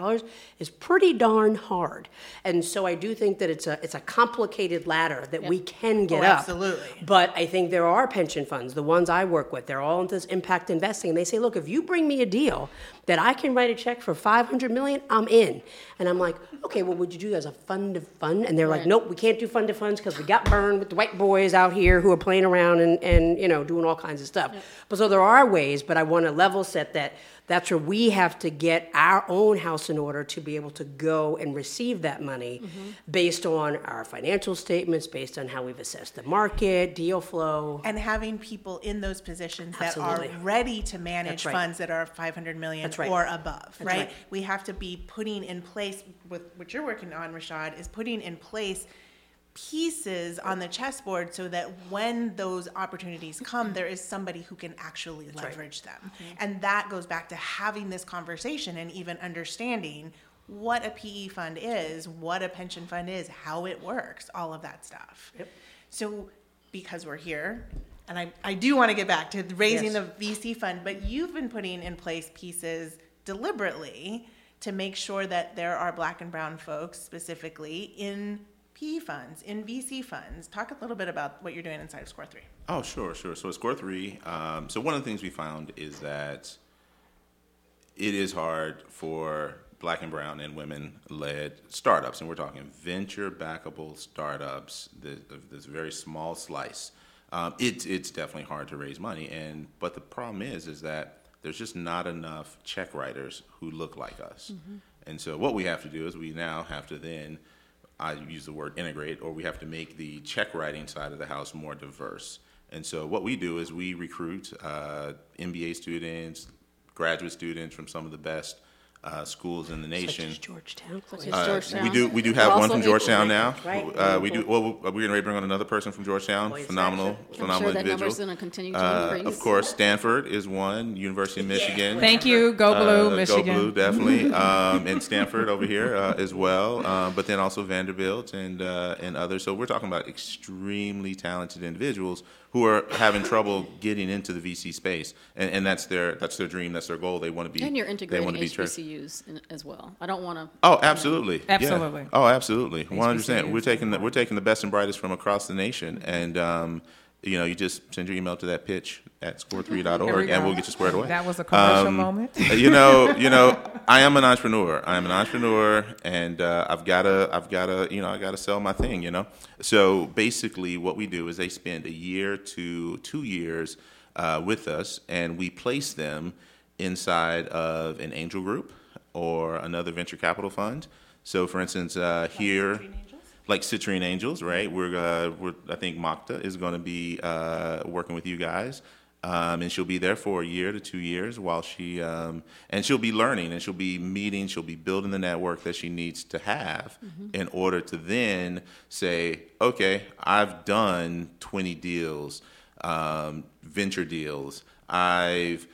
is pretty darn hard. And so I do think that it's a, it's a complicated ladder that we can get Oh, up. absolutely. But I think there are pension funds, the ones I work with, they're all into this impact investing. And they say, look, if you bring me a deal that I can write a check for 500 million, I'm in. And I'm like, okay, well, would you do as a fund of fund? And they're like, nope, we can't do fund of funds because we got burned with the white boys out here who are playing around and, and you know, doing all kinds of stuff. But so there are ways, but I want to level set that that's where we have to get our own house in order to be able to go and receive that money Mm-hmm. based on our financial statements, based on how we've assessed the market, deal flow. and having people in those positions that are ready to manage right. funds that are 500 million right. or above, right? right. We have to be putting in place with what you're working on, Rashad, is putting in place pieces on the chessboard so that when those opportunities come, there is somebody who can actually right. leverage them. Mm-hmm. And that goes back to having this conversation and even understanding what a PE fund is, what a pension fund is, how it works, all of that stuff. Yep. So, because we're here, and I, I do want to get back to raising Yes. the VC fund, but you've been putting in place pieces deliberately to make sure that there are black and brown folks specifically in Funds, in VC funds. Talk a little bit about what you're doing inside of Score 3. Oh, sure, sure. So Score3, um, so one of the things we found is that it is hard for black and brown and women led startups, and we're talking venture backable startups, this, this very small slice. Um, it's it's definitely hard to raise money, and but the problem is is that there's just not enough check writers who look like us, and so what we have to do is we now have to then I use the word integrate, or we have to make the check writing side of the house more diverse. And so what we do is we recruit uh, MBA students, graduate students from some of the best uh, schools in the Such nation. as Georgetown. Such as Uh, Georgetown. we do we do We're have one also from Georgetown now. Right. Uh, we do. Well, we're going to bring on another person from Georgetown. Boy, it's phenomenal, action. I'm phenomenal sure that individual. number's going to continue to Uh, increase. of course, Stanford is one. University of Michigan. Thank you. Go Blue, Uh, Michigan. Go Blue, definitely. (laughs) um, and Stanford over here uh, as well. Uh, but then also Vanderbilt and uh, and others. So we're talking about extremely talented individuals who are having trouble getting into the VC space, and, and that's their that's their dream, that's their goal. They want to be. And you're they integrating want to be tra- HBCUs in, as well. I don't want to. Oh, absolutely. Yeah. Absolutely. Oh, absolutely. One hundred percent. We're taking the, we're taking the best and brightest from across the nation, and um, you know, you just send your email to that pitch at There score3.org we and we'll get you squared away. That was a commercial Um, moment. (laughs) you know, you know, I am an entrepreneur. I am an entrepreneur, and uh, I've got to, I've got to, you know, I got to sell my thing. You know, so basically, what we do is they spend a year to two years uh, with us, and we place them inside of an angel group or another venture capital fund. So, for instance, uh, here like Citrine Angels, right? We're, uh, we're I think Makta is going to be uh, working with you guys, um, and she'll be there for a year to two years while she um, and she'll be learning and she'll be meeting, she'll be building the network that she needs to have in order to then say, okay, I've done 20 deals, um, venture deals, I've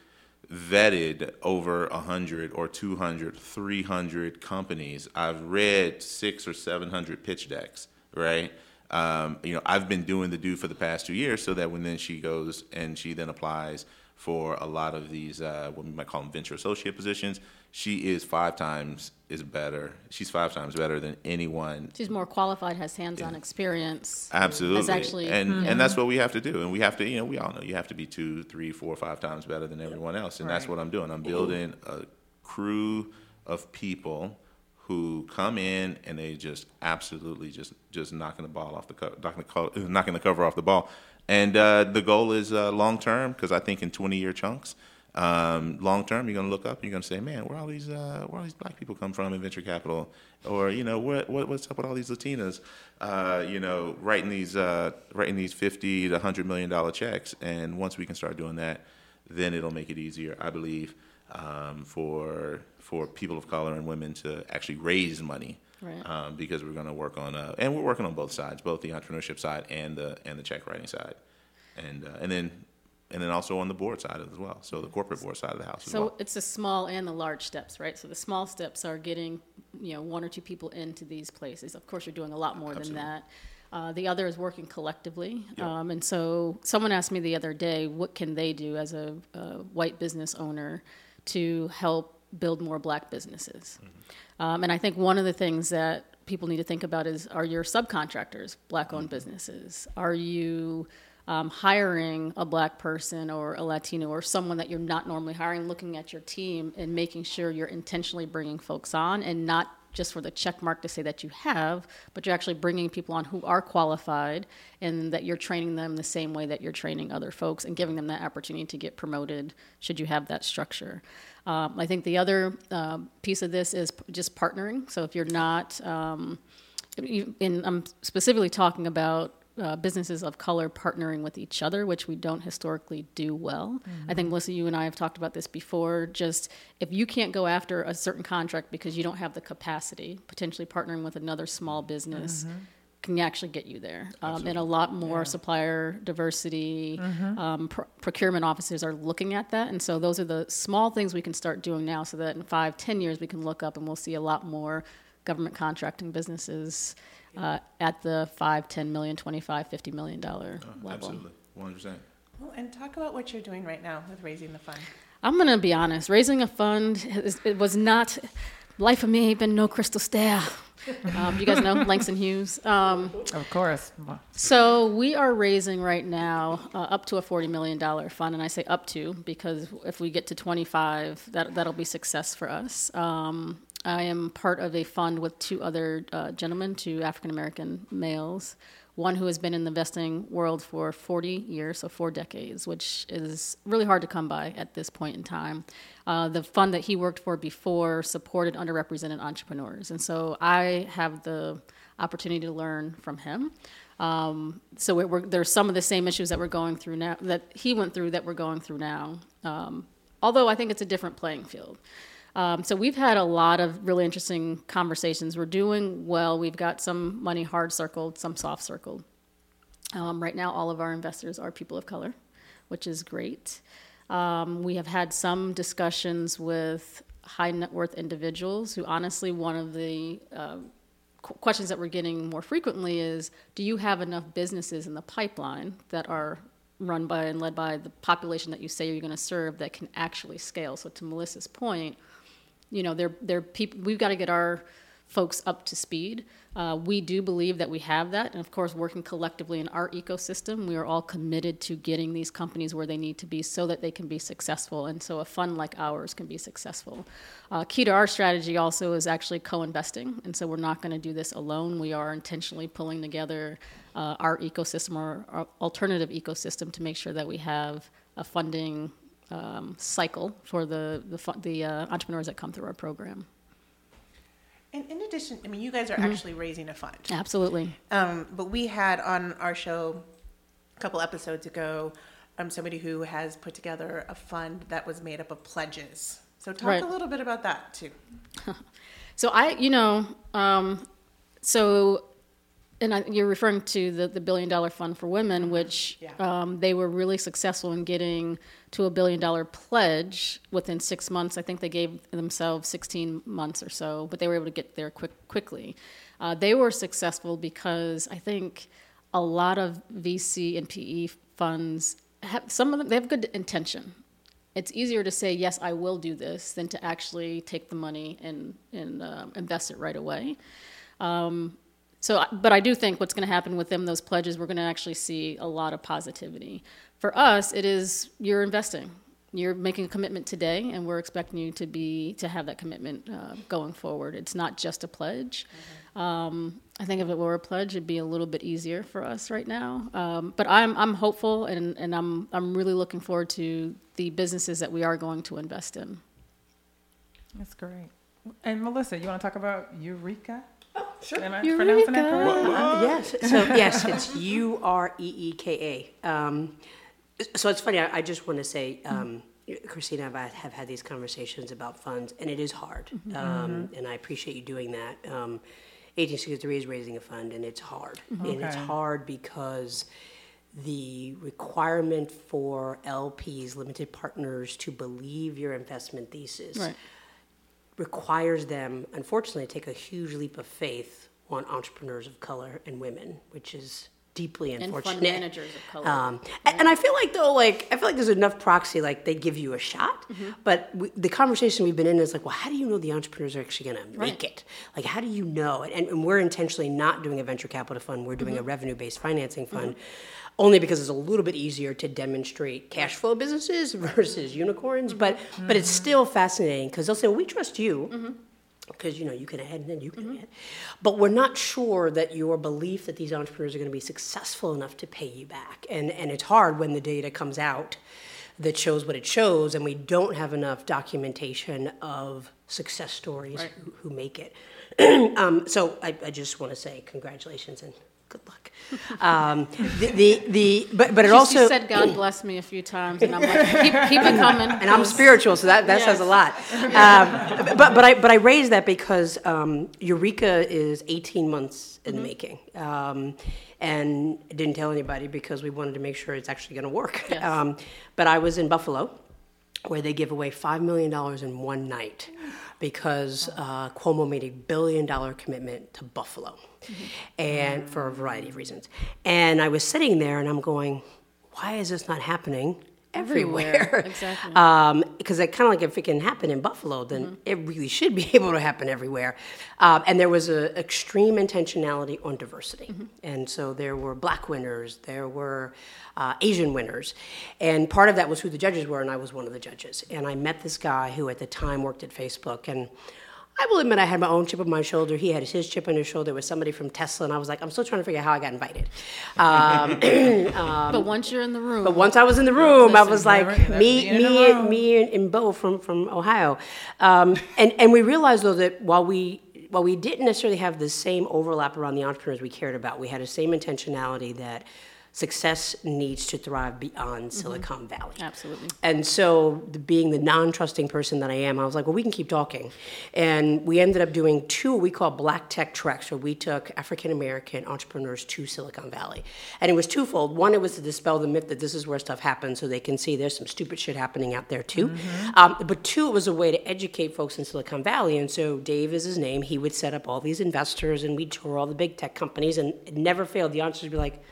vetted over 100 or 200, 300 companies. I've read six or 700 pitch decks, right? Um, you know, I've been doing the do for the past two years so that when then she goes and she then applies for a lot of these, uh, what we might call them venture associate positions, she is five times is better. She's five times better than anyone She's more qualified, has hands-on experience. Absolutely. Has actually, and and that's what we have to do. And we have to, you know, we all know you have to be two, three, four, five times better than everyone else. And that's what I'm doing. I'm building a crew of people who come in and they just absolutely just just knocking the ball off the co- knocking the, co- (laughs) knocking the cover off the ball. And uh, the goal is uh, long term because I think in 20 year chunks. Um, long term, you're gonna look up. You're gonna say, "Man, where all these uh, where all these black people come from in venture capital?" Or you know, what, what what's up with all these Latinas? Uh, you know, writing these uh, writing these fifty to hundred million dollar checks. And once we can start doing that, then it'll make it easier, I believe, um, for for people of color and women to actually raise money. Right. Um, because we're going to work on, uh, and we're working on both sides, both the entrepreneurship side and the and the check writing side, and uh, and then and then also on the board side as well. So the corporate board side of the house So well. it's the small and the large steps, right? So the small steps are getting, you know, one or two people into these places. Of course, you're doing a lot more than that. Uh, the other is working collectively. Yep. Um, and so someone asked me the other day, what can they do as a, a white business owner to help build more black businesses? Um, and I think one of the things that people need to think about is are your subcontractors black owned businesses? Are you um, hiring a black person or a Latino or someone that you're not normally hiring, looking at your team and making sure you're intentionally bringing folks on and not just for the check mark to say that you have, but you're actually bringing people on who are qualified and that you're training them the same way that you're training other folks and giving them that opportunity to get promoted should you have that structure. Um, I think the other uh, piece of this is just partnering. So if you're not, um, and I'm specifically talking about uh, businesses of color partnering with each other, which we don't historically do well. I think Melissa, you and I have talked about this before. Just if you can't go after a certain contract because you don't have the capacity, potentially partnering with another small business can actually get you there. Um, and a lot more supplier diversity, um, pr- procurement offices are looking at that. And so those are the small things we can start doing now so that in five, ten years we can look up and we'll see a lot more government contracting businesses uh, at the 5, 10 million, 25, 50 million dollar level. Absolutely, one hundred percent. Well, and talk about what you're doing right now with raising the fund. I'm going to be honest. Raising a fund, is, it was not, life of me, been no crystal stair. Um, you guys know (laughs) Langston Hughes. Um, Of course. So we are raising right now uh, up to a forty million dollar fund, and I say up to because if we get to twenty five, that that'll be success for us. Um, I am part of a fund with two other uh, gentlemen, two African American males. One who has been in the investing world for 40 years, so four decades, which is really hard to come by at this point in time. Uh, the fund that he worked for before supported underrepresented entrepreneurs. And so I have the opportunity to learn from him. Um, so we're, we're, there's some of the same issues that we're going through now, that he went through, that we're going through now. Um, although I think it's a different playing field. Um, so we've had a lot of really interesting conversations. We're doing well. We've got some money hard circled, some soft circled. Um, right now, all of our investors are people of color, which is great. Um, we have had some discussions with high net worth individuals who, honestly, one of the uh, qu- questions that we're getting more frequently is Do you have enough businesses in the pipeline that are run by and led by the population that you say you're going to serve that can actually scale? So, to Melissa's point, you know, they're, they're we've got to get our folks up to speed. Uh, we do believe that we have that, and of course, working collectively in our ecosystem, we are all committed to getting these companies where they need to be so that they can be successful, and so a fund like ours can be successful. Uh, key to our strategy also is actually co-investing, and so we're not going to do this alone. We are intentionally pulling together uh, our ecosystem or our alternative ecosystem to make sure that we have a funding um, cycle for the the, the uh, entrepreneurs that come through our program. And in addition, I mean, you guys are actually raising a fund. Absolutely. Um, but we had on our show a couple episodes ago um, somebody who has put together a fund that was made up of pledges. So talk Right. a little bit about that too. (laughs) So I, you know, um, so, and I, you're referring to the, the billion dollar fund for women, which Yeah. um, they were really successful in getting to a billion dollar pledge within six months. I think they gave themselves 16 months or so, but they were able to get there quick, quickly. Uh, they were successful because I think a lot of VC and PE funds have some of them they have good intention it's easier to say yes i will do this than to actually take the money and, and um, invest it right away um, so but i do think what's going to happen with them those pledges we're going to actually see a lot of positivity for us it is you're investing you're making a commitment today and we're expecting you to be to have that commitment uh, going forward it's not just a pledge um, I think if it were a pledge, it'd be a little bit easier for us right now. Um, but I'm I'm hopeful, and, and I'm I'm really looking forward to the businesses that we are going to invest in. That's great. And Melissa, you want to talk about Ureeka? Sure. Am I pronouncing that correctly? Uh, yes. So yes, it's U R E E K A. Um, so it's funny. I, I just want to say, um, Christina, and I have had these conversations about funds, and it is hard. Um, and I appreciate you doing that. Um, 1863 is raising a fund, and it's hard. And it's Okay. hard because the requirement for LPs, limited partners, to believe your investment thesis Right. Requires them, unfortunately, to take a huge leap of faith on entrepreneurs of color and women, which is deeply unfortunate. And fund managers of color. Um, and, and I feel like though, like I feel like there's enough proxy, like they give you a shot. Mm-hmm. But we, the conversation we've been in is like, well, how do you know the entrepreneurs are actually going to make Right. it? Like, how do you know? And, and we're intentionally not doing a venture capital fund. We're doing mm-hmm. a revenue-based financing fund, mm-hmm. Only because it's a little bit easier to demonstrate cash flow businesses (laughs) versus unicorns. But but it's still fascinating because they'll say, well, we trust you. Because you know you can add and then you can add but we're not sure that your belief that these entrepreneurs are going to be successful enough to pay you back. And and it's hard when the data comes out that shows what it shows and we don't have enough documentation of success stories who, who make it. (clears throat) Um, so I, I just want to say congratulations and good luck um, the, the, the but but it She- also she said God (clears throat) bless me a few times, and I'm like, keep, keep it coming. and I'm spiritual, so that, that says a lot. Um, but but I but I raised that because um, Ureeka is 18 months in the making, um, and I didn't tell anybody because we wanted to make sure it's actually going to work. Yes. Um, but I was in Buffalo, where they give away five million dollars in one night because uh, Cuomo made a billion dollar commitment to Buffalo, and for a variety of reasons. And I was sitting there, and I'm going, "Why is this not happening?" Everywhere, (laughs) exactly. Um, because it kind of like if it can happen in Buffalo, then it really should be (laughs) able to happen everywhere. Um, and there was an extreme intentionality on diversity, and so there were black winners, there were uh, Asian winners, and part of that was who the judges were, and I was one of the judges. And I met this guy who at the time worked at Facebook, and I will admit I had my own chip on my shoulder. He had his chip on his shoulder. There was somebody from Tesla, and I was like, I'm still trying to figure out how I got invited. Um, (clears throat) but once you're in the room, but once I was in the room, I was like, me, me, room. me, and, and Bo from from Ohio, um, and and we realized though that while we while we didn't necessarily have the same overlap around the entrepreneurs we cared about, we had the same intentionality that success needs to thrive beyond Silicon Valley. Absolutely. And so, the, being the non trusting person that I am, I was like, well, we can keep talking. And we ended up doing two we call black tech treks, where we took African American entrepreneurs to Silicon Valley. And it was twofold. One, it was to dispel the myth that this is where stuff happens so they can see there's some stupid shit happening out there too. Um, but two, it was a way to educate folks in Silicon Valley. And so, Dave is his name. He would set up all these investors and we'd tour all the big tech companies. And it never failed. The answers would be like,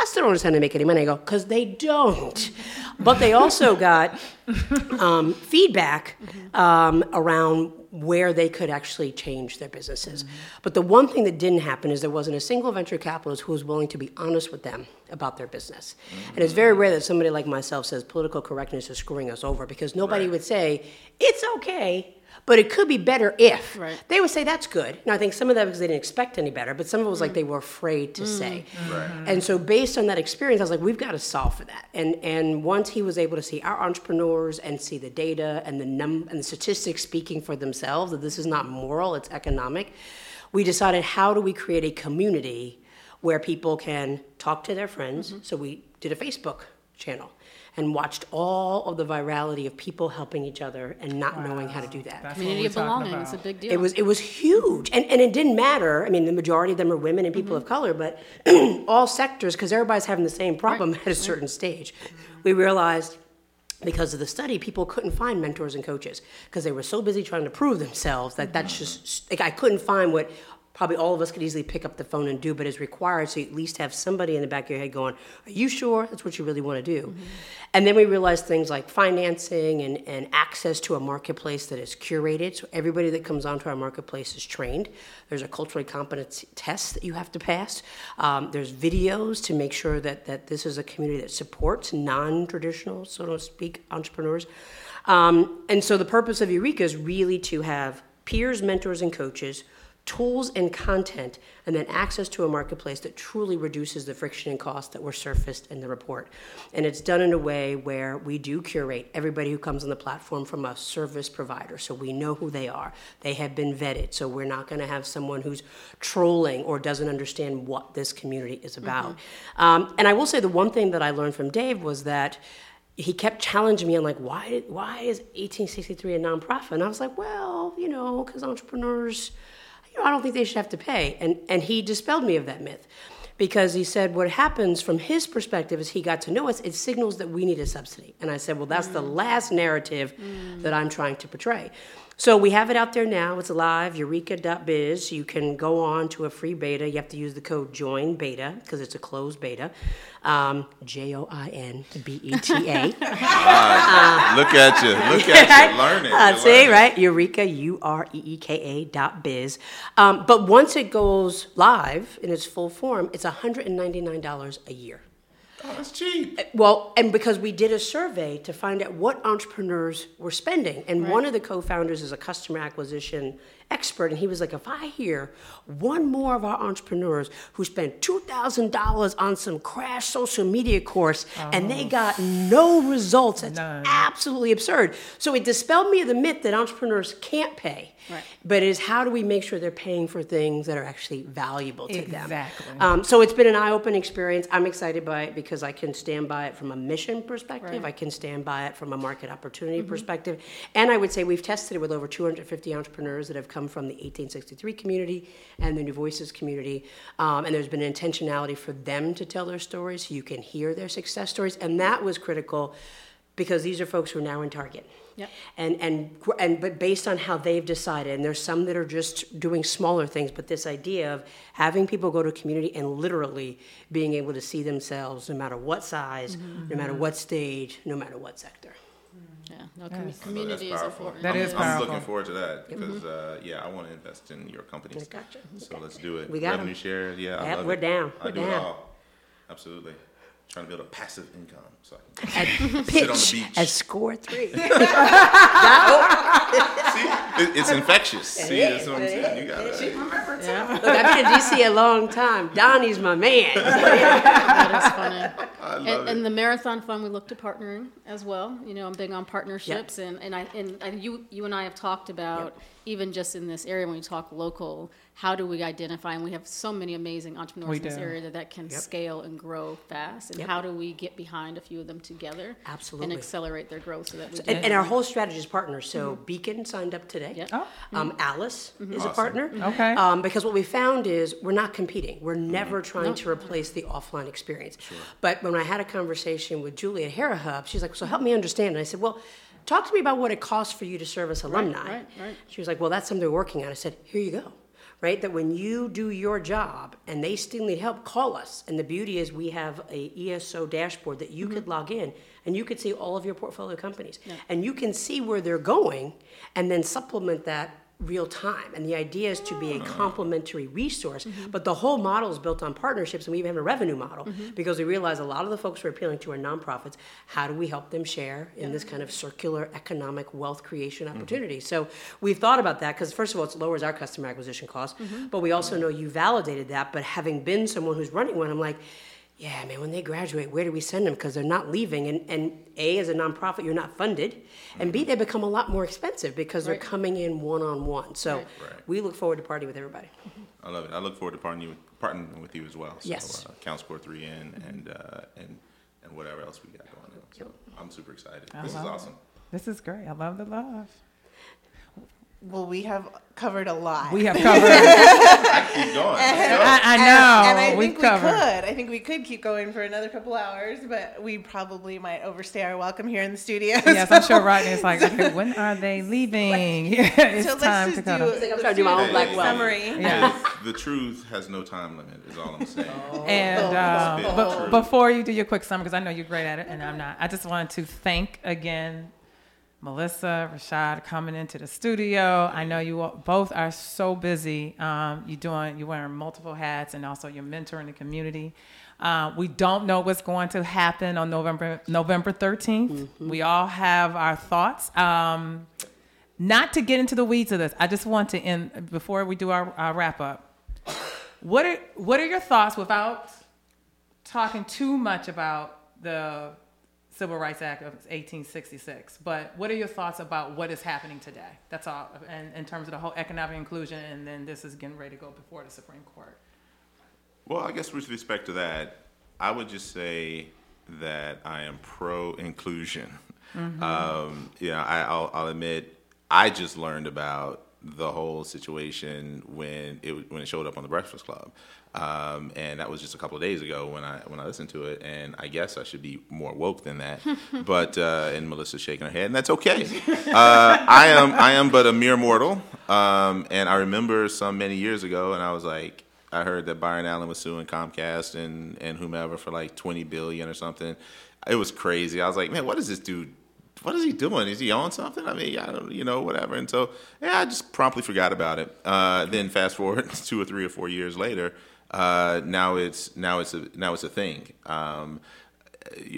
I still don't understand how they make any money. I go, because they don't. But they also got (laughs) um, feedback um, around where they could actually change their businesses. But the one thing that didn't happen is there wasn't a single venture capitalist who was willing to be honest with them about their business. And it's very rare that somebody like myself says political correctness is screwing us over because nobody Right. would say, it's okay, but it could be better if. Right. They would say, that's good. And I think some of that because they didn't expect any better, but some of it was like mm. they were afraid to say. Mm. Mm-hmm. Right. And so based on that experience, I was like, we've got to solve for that. And and once he was able to see our entrepreneurs and see the data and the num and the statistics speaking for themselves that this is not moral, it's economic, we decided how do we create a community where people can talk to their friends. Mm-hmm. So we did a Facebook channel and watched all of the virality of people helping each other and not knowing how to do that. That's Community of belonging is a big deal. It was it was huge, and and it didn't matter. I mean, the majority of them are women and people mm-hmm. of color, but (clears throat) all sectors because everybody's having the same problem at a certain stage. We realized because of the study, people couldn't find mentors and coaches because they were so busy trying to prove themselves that that's mm-hmm. just like I couldn't find what probably all of us could easily pick up the phone and do, but is required. So you at least have somebody in the back of your head going, "Are you sure that's what you really want to do?" And then we realize things like financing and, and access to a marketplace that is curated. So everybody that comes onto our marketplace is trained. There's a culturally competent test that you have to pass. Um, there's videos to make sure that, that this is a community that supports non-traditional, so to speak, entrepreneurs. Um, and so the purpose of Ureeka is really to have peers, mentors, and coaches tools and content, and then access to a marketplace that truly reduces the friction and cost that were surfaced in the report. And it's done in a way where we do curate everybody who comes on the platform from a service provider, so we know who they are. They have been vetted, so we're not going to have someone who's trolling or doesn't understand what this community is about. Um, and I will say the one thing that I learned from Dave was that he kept challenging me on like why why is 1863 a nonprofit and i was like well you know because entrepreneurs you know i don't think they should have to pay. And and he dispelled me of that myth because he said what happens from his perspective as he got to know us. It signals that we need a subsidy. And i said well that's the last narrative that i'm trying to portray so we have it out there now. It's live, ureeka.biz. You can go on to a free beta. You have to use the code JOIN beta because it's a closed beta. Um, J O I N B E T A. (laughs) Look at you. Look at you. Learn it. Uh, see, learning. right? Ureeka, U R E E K A dot biz. Um, but once it goes live in its full form, it's $199 a year. Cheap. Uh, well, and because we did a survey to find out what entrepreneurs were spending, and one of the co-founders is a customer acquisition expert, and he was like, "If I hear one more of our entrepreneurs who spent two thousand dollars on some crash social media course and they got no results, that's None. absolutely absurd." So it dispelled me of the myth that entrepreneurs can't pay, Right. but it is how do we make sure they're paying for things that are actually valuable to them? Exactly. Um, so it's been an eye-opening experience. I'm excited by it because I can stand by it from a mission perspective. Right. I can stand by it from a market opportunity perspective. And I would say we've tested it with over 250 entrepreneurs that have come from the 1863 community and the New Voices community. Um, and there's been an intentionality for them to tell their stories so you can hear their success stories. And that was critical because these are folks who are now in Target. Yep. And, and, and, but based on how they've decided, and there's some that are just doing smaller things, but this idea of having people go to community and literally being able to see themselves no matter what size, no matter what stage, no matter what sector. Yeah, no, Yes. commu- Oh, that's community is powerful. important. That I'm, is I'm powerful. looking forward to that because, uh, yeah, I want to invest in your companies. Gotcha. So let's do it. We got 'em. Revenue share, yeah, I Yeah, love we're it. down. I We're do it down. all. Absolutely. Trying to build a passive income so I can At (laughs) sit on the beach. at Score3. (laughs) (laughs) See, it, it's infectious. See, that's what I'm saying. You got it. Yeah, Look, I've been in DC a long time. Donnie's my man. that is funny. I love and, it. and the marathon fund, we looked at partnering as well. You know, I'm big on partnerships, and, and I and, and you you and I have talked about even just in this area when we talk local, how do we identify? And we have so many amazing entrepreneurs We in this do. area that, that can scale and grow fast. And Yep. how do we get behind a few of them together Absolutely. and accelerate their growth so that we And, and our whole strategy is partners. So mm-hmm. Beacon signed up today. Yep. Oh. Um, mm-hmm. Alice is a mm-hmm. partner. Okay. Um, because what we found is we're not competing. We're never trying to replace the offline experience. sure. But when I had a conversation with Julie at Hera Hub, she's like, "So help me understand." And I said, "Well." Talk to me about what it costs for you to service alumni. right, right. She was like, Well, that's something we're working on. I said, Here you go. Right? That when you do your job and they still need help, call us. And the beauty is we have a ESO dashboard that you could mm-hmm. log in and you could see all of your portfolio companies. And you can see where they're going and then supplement that real time. And the idea is to be a oh. complementary resource. Mm-hmm. But the whole model is built on partnerships, and we even have a revenue model mm-hmm. because we realize a lot of the folks we're appealing to are nonprofits. How do we help them share in this kind of circular economic wealth creation mm-hmm. opportunity? So we've thought about that because, first of all, it lowers our customer acquisition costs, but we also know you validated that. But having been someone who's running one, I'm like, yeah, man, when they graduate, where do we send them? Because they're not leaving. And, and A, as a nonprofit, you're not funded. And B, they become a lot more expensive because they're coming in one on one. So Right. Right. we look forward to partying with everybody. I love it. I look forward to partnering you, partnering with you as well. So, Yes. Uh, Count Score3 in and uh, and and whatever else we got going on. So I'm super excited. This is love it. awesome. This is great. I love the love. Well, we have covered a lot. We have (laughs) covered. I keep going. Let's. I, I know. And, I we've think covered. we could. I think we could keep going for another couple hours, but we probably might overstay our welcome here in the studio. Yes, I'm sure Rodney's like, okay, when are they (laughs) leaving? (laughs) it's So time let's to just cut do. off. I'm let's trying to do my a own black quick summary. Yeah. The truth has no time limit. Is all I'm saying. And uh, Spit but truth. before you do your quick summary, because I know you're great at it, and I'm not, I just wanted to thank again Melissa, Rashad coming into the studio. I know you all, both are so busy. Um, you're doing, you're wearing multiple hats, and also you're mentoring the community. Uh, we don't know what's going to happen on November November 13th. We all have our thoughts. Um, not to get into the weeds of this, I just want to end before we do our, our wrap up. What are what are your thoughts without talking too much about the Civil Rights Act of 1866? But what are your thoughts about what is happening today? That's all, and in terms of the whole economic inclusion, and then this is getting ready to go before the Supreme Court. Well, I guess with respect to that, I would just say that I am pro inclusion. Um, you know, I, I'll, I'll admit I just learned about the whole situation when it when it showed up on the Breakfast Club, um, and that was just a couple of days ago when I when I listened to it. And I guess I should be more woke than that. (laughs) but uh, and Melissa's shaking her head, and that's okay. Uh, I am I am but a mere mortal, um, and I remember some many years ago, and I was like. I heard that Byron Allen was suing Comcast and, and whomever for like 20 billion or something. It was crazy. I was like, man, what is this dude? What is he doing? Is he on something? I mean, I don't, you know, whatever. And so, yeah, I just promptly forgot about it. Uh, then fast forward (laughs) two or three or four years later, uh, now it's now it's a now it's a thing. Um,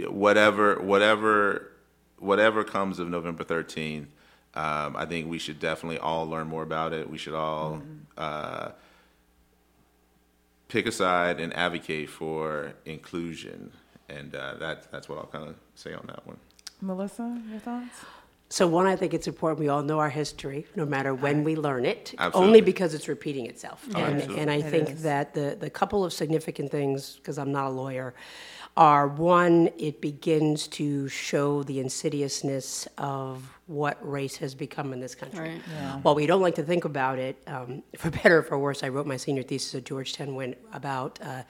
whatever whatever whatever comes of November 13th, um, I think we should definitely all learn more about it. We should all uh, pick a side and advocate for inclusion, and uh, that that's what I'll kind of say on that one. Melissa, your thoughts? So one, I think it's important we all know our history, no matter when we learn it, Absolutely. only because it's repeating itself. and, absolutely. and I It think is. that the, the couple of significant things, because I'm not a lawyer, are one, it begins to show the insidiousness of what race has become in this country. Right. While we don't like to think about it, um, for better or for worse, I wrote my senior thesis at Georgetown when, about uh,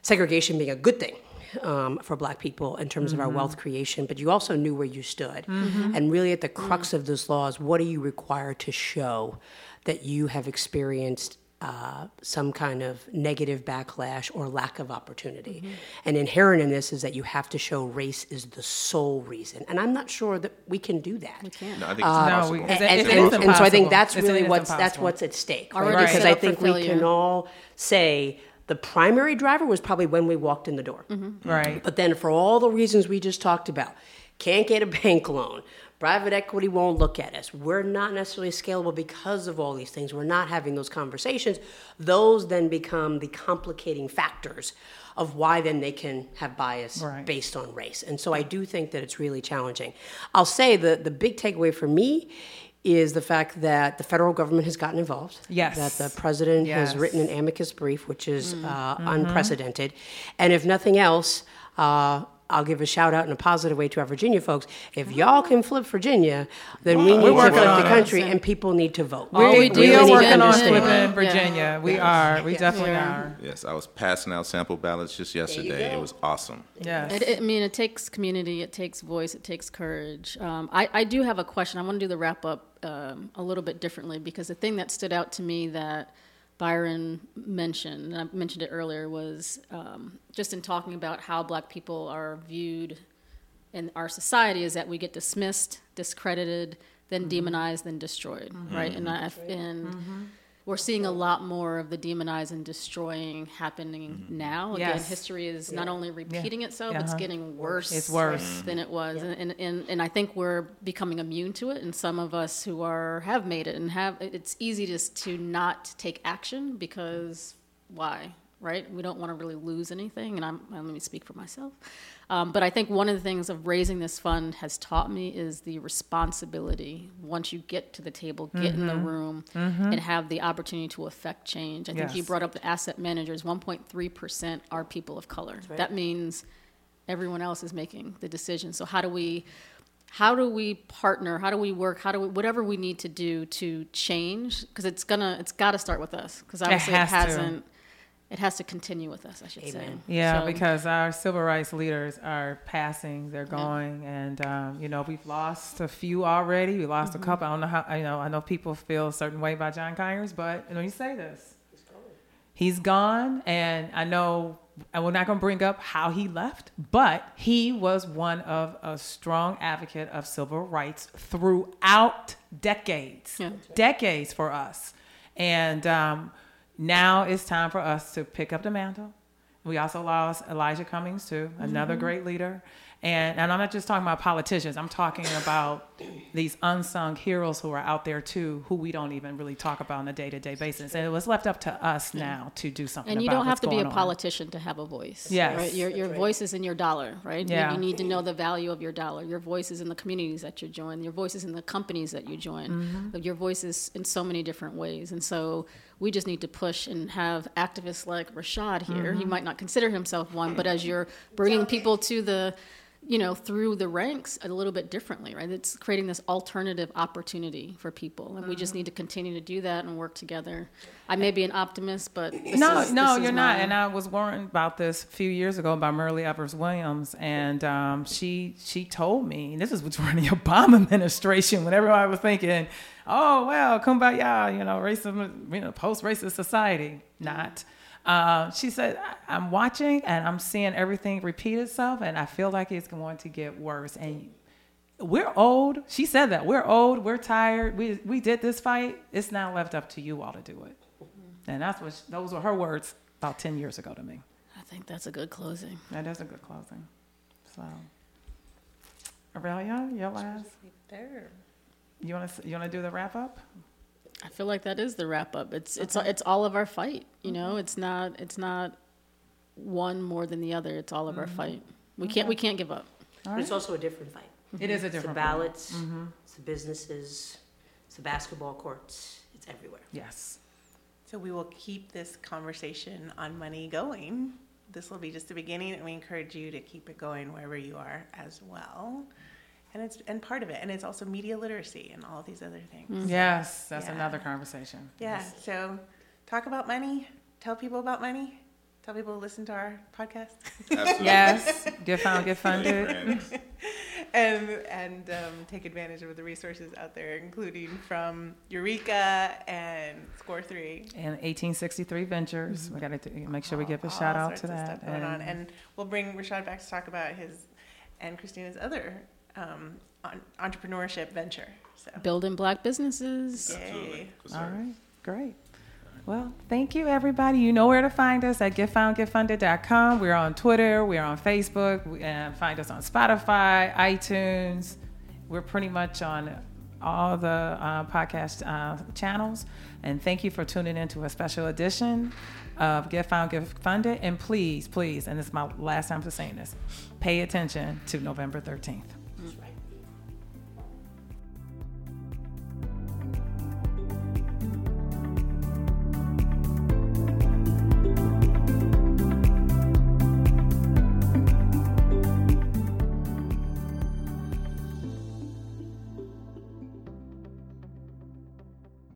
segregation being a good thing um, for black people in terms of our wealth creation, but you also knew where you stood. And really, at the crux of those laws, what are you required to show that you have experienced? Uh, some kind of negative backlash or lack of opportunity. And inherent in this is that you have to show race is the sole reason. And I'm not sure that we can do that. We can't. No, I think it's No, possible. we- And, It's- and, it and- is and so I think that's really it is what's that's what's at stake, right? Already Because I think we can all say the primary driver was probably when we walked in the door. Mm-hmm. Right. But then for all the reasons we just talked about, can't get a (laughs) bank loan, private equity won't look at us, we're not necessarily scalable because of all these things, we're not having those conversations, those then become the complicating factors of why then they can have bias Right. based on race. And so I do think that it's really challenging. I'll say the, the big takeaway for me is the fact that the federal government has gotten involved. Yes. That the president Yes. has written an amicus brief, which is Mm. uh, Mm-hmm. unprecedented. And if nothing else, uh, I'll give a shout out in a positive way to our Virginia folks. If y'all can flip Virginia, then we need to working flip on the it. country, and people need to vote. We, we we, are working on understand. flipping Yeah. Virginia. We are. We definitely Yeah. are. Yes, I was passing out sample ballots just yesterday. It was awesome. Yes. It, it- I mean, it takes community, it takes voice, it takes courage. Um, I, I do have a question. I want to do the wrap up um, a little bit differently because the thing that stood out to me that Byron mentioned, and I mentioned it earlier, was um, just in talking about how black people are viewed in our society is that we get dismissed, discredited, then Mm-hmm. demonized, then destroyed, right? And I, and we're seeing a lot more of the demonized and destroying happening now. Again, Yes. history is not only repeating itself, it's Uh-huh. getting worse. It's worse. than it was, and, and, and and I think we're becoming immune to it. And some of us who are have made it and have it's easy just to not take action because why? Right? We don't want to really lose anything. And I'm let me speak for myself. Um, but I think one of the things of raising this fund has taught me is the responsibility. Once you get to the table, get in the room, and have the opportunity to affect change. I think you brought up the asset managers. 1.3 percent are people of color. right. That means everyone else is making the decision. So how do we how do we partner? How do we work? How do we whatever we need to do to change? Because it's gonna it's got to start with us. Because obviously it, has to. hasn't. It has to continue with us. I should say. Yeah, So- because our civil rights leaders are passing, they're going, and um, you know we've lost a few already. We lost Mm-hmm. a couple. I don't know how. You know, I know people feel a certain way about John Conyers, but let you say this: he's gone, and I know. And we're not going to bring up how he left, but he was one of a strong advocate of civil rights throughout decades, Yeah. decades for us. And um, now it's time for us to pick up the mantle. We also lost Elijah Cummings too, another great leader. And and I'm not just talking about politicians. I'm talking about these unsung heroes who are out there too, who we don't even really talk about on a day-to-day basis. And it was left up to us now to do something. And you about don't have to be a going on. politician to have a voice. Yes. Right? Your, your voice is in your dollar, right? You- Yeah. You, need to know the value of your dollar. Your voice is in the communities that you join. Your voice is in the companies that you join. Mm-hmm. Your voice is in so many different ways. And so we just need to push and have activists like Rashad here. Mm-hmm. He might not consider himself one, but as you're bringing people to the you know, through the ranks a little bit differently, right? It's creating this alternative opportunity for people, and we just Mm-hmm. need to continue to do that and work together. I may be an optimist, but no, is, no, is you're not. my- And I was warned about this a few years ago by Myrlie Evers-Williams, and um, she she told me this was during (laughs) the Obama administration when everybody was thinking, "Oh well, come kumbaya," you know, racism, you know, post-racist society. Not. Uh, she said, "I- "I'm watching and I'm seeing everything repeat itself, and I feel like it's going to get worse." And we're old. She said that we're old. We're tired. We we did this fight. It's now left up to you all to do it. And that's what she- those were her words about ten years ago to me. I think that's a good closing. That is a good closing. So, Aurelia, your last. There. You want to you want to do the wrap up? I feel like that is the wrap up. It's it's uh-huh. it's all of our fight. You know, mm-hmm. it's not it's not one more than the other. It's all of our mm-hmm. fight. We mm-hmm. can't we can't give up. But it's also a different fight. It is a different. It's the different ballots, it's the businesses, it's the basketball courts, it's everywhere. Yes. So we will keep this conversation on money going. This will be just the beginning, and we encourage you to keep it going wherever you are as well. And it's and part of it, and it's also media literacy and all these other things. Yes, that's Yeah. another conversation. Yeah. So talk about money. Tell people about money. Tell people to listen to our podcast. Absolutely. Yes. Get found, get funded. (laughs) and and um, take advantage of the resources out there, including from Ureeka and Score3. And 1863 Ventures. We got to make sure we give a All shout out to that. Stuff going on. And we'll bring Rashad back to talk about his and Christina's other um, on, entrepreneurship venture. So, Building black businesses. yay. Absolutely. Yes, All sir. right, great. Well, thank you, everybody. You know where to find us at getfoundgetfunded.com. We're on Twitter, we're on Facebook, and find us on Spotify, iTunes. We're pretty much on all the uh, podcast uh, channels. And thank you for tuning in to a special edition of Get Found, Get Funded. And please, please, and this is my last time for saying this, pay attention to November 13th.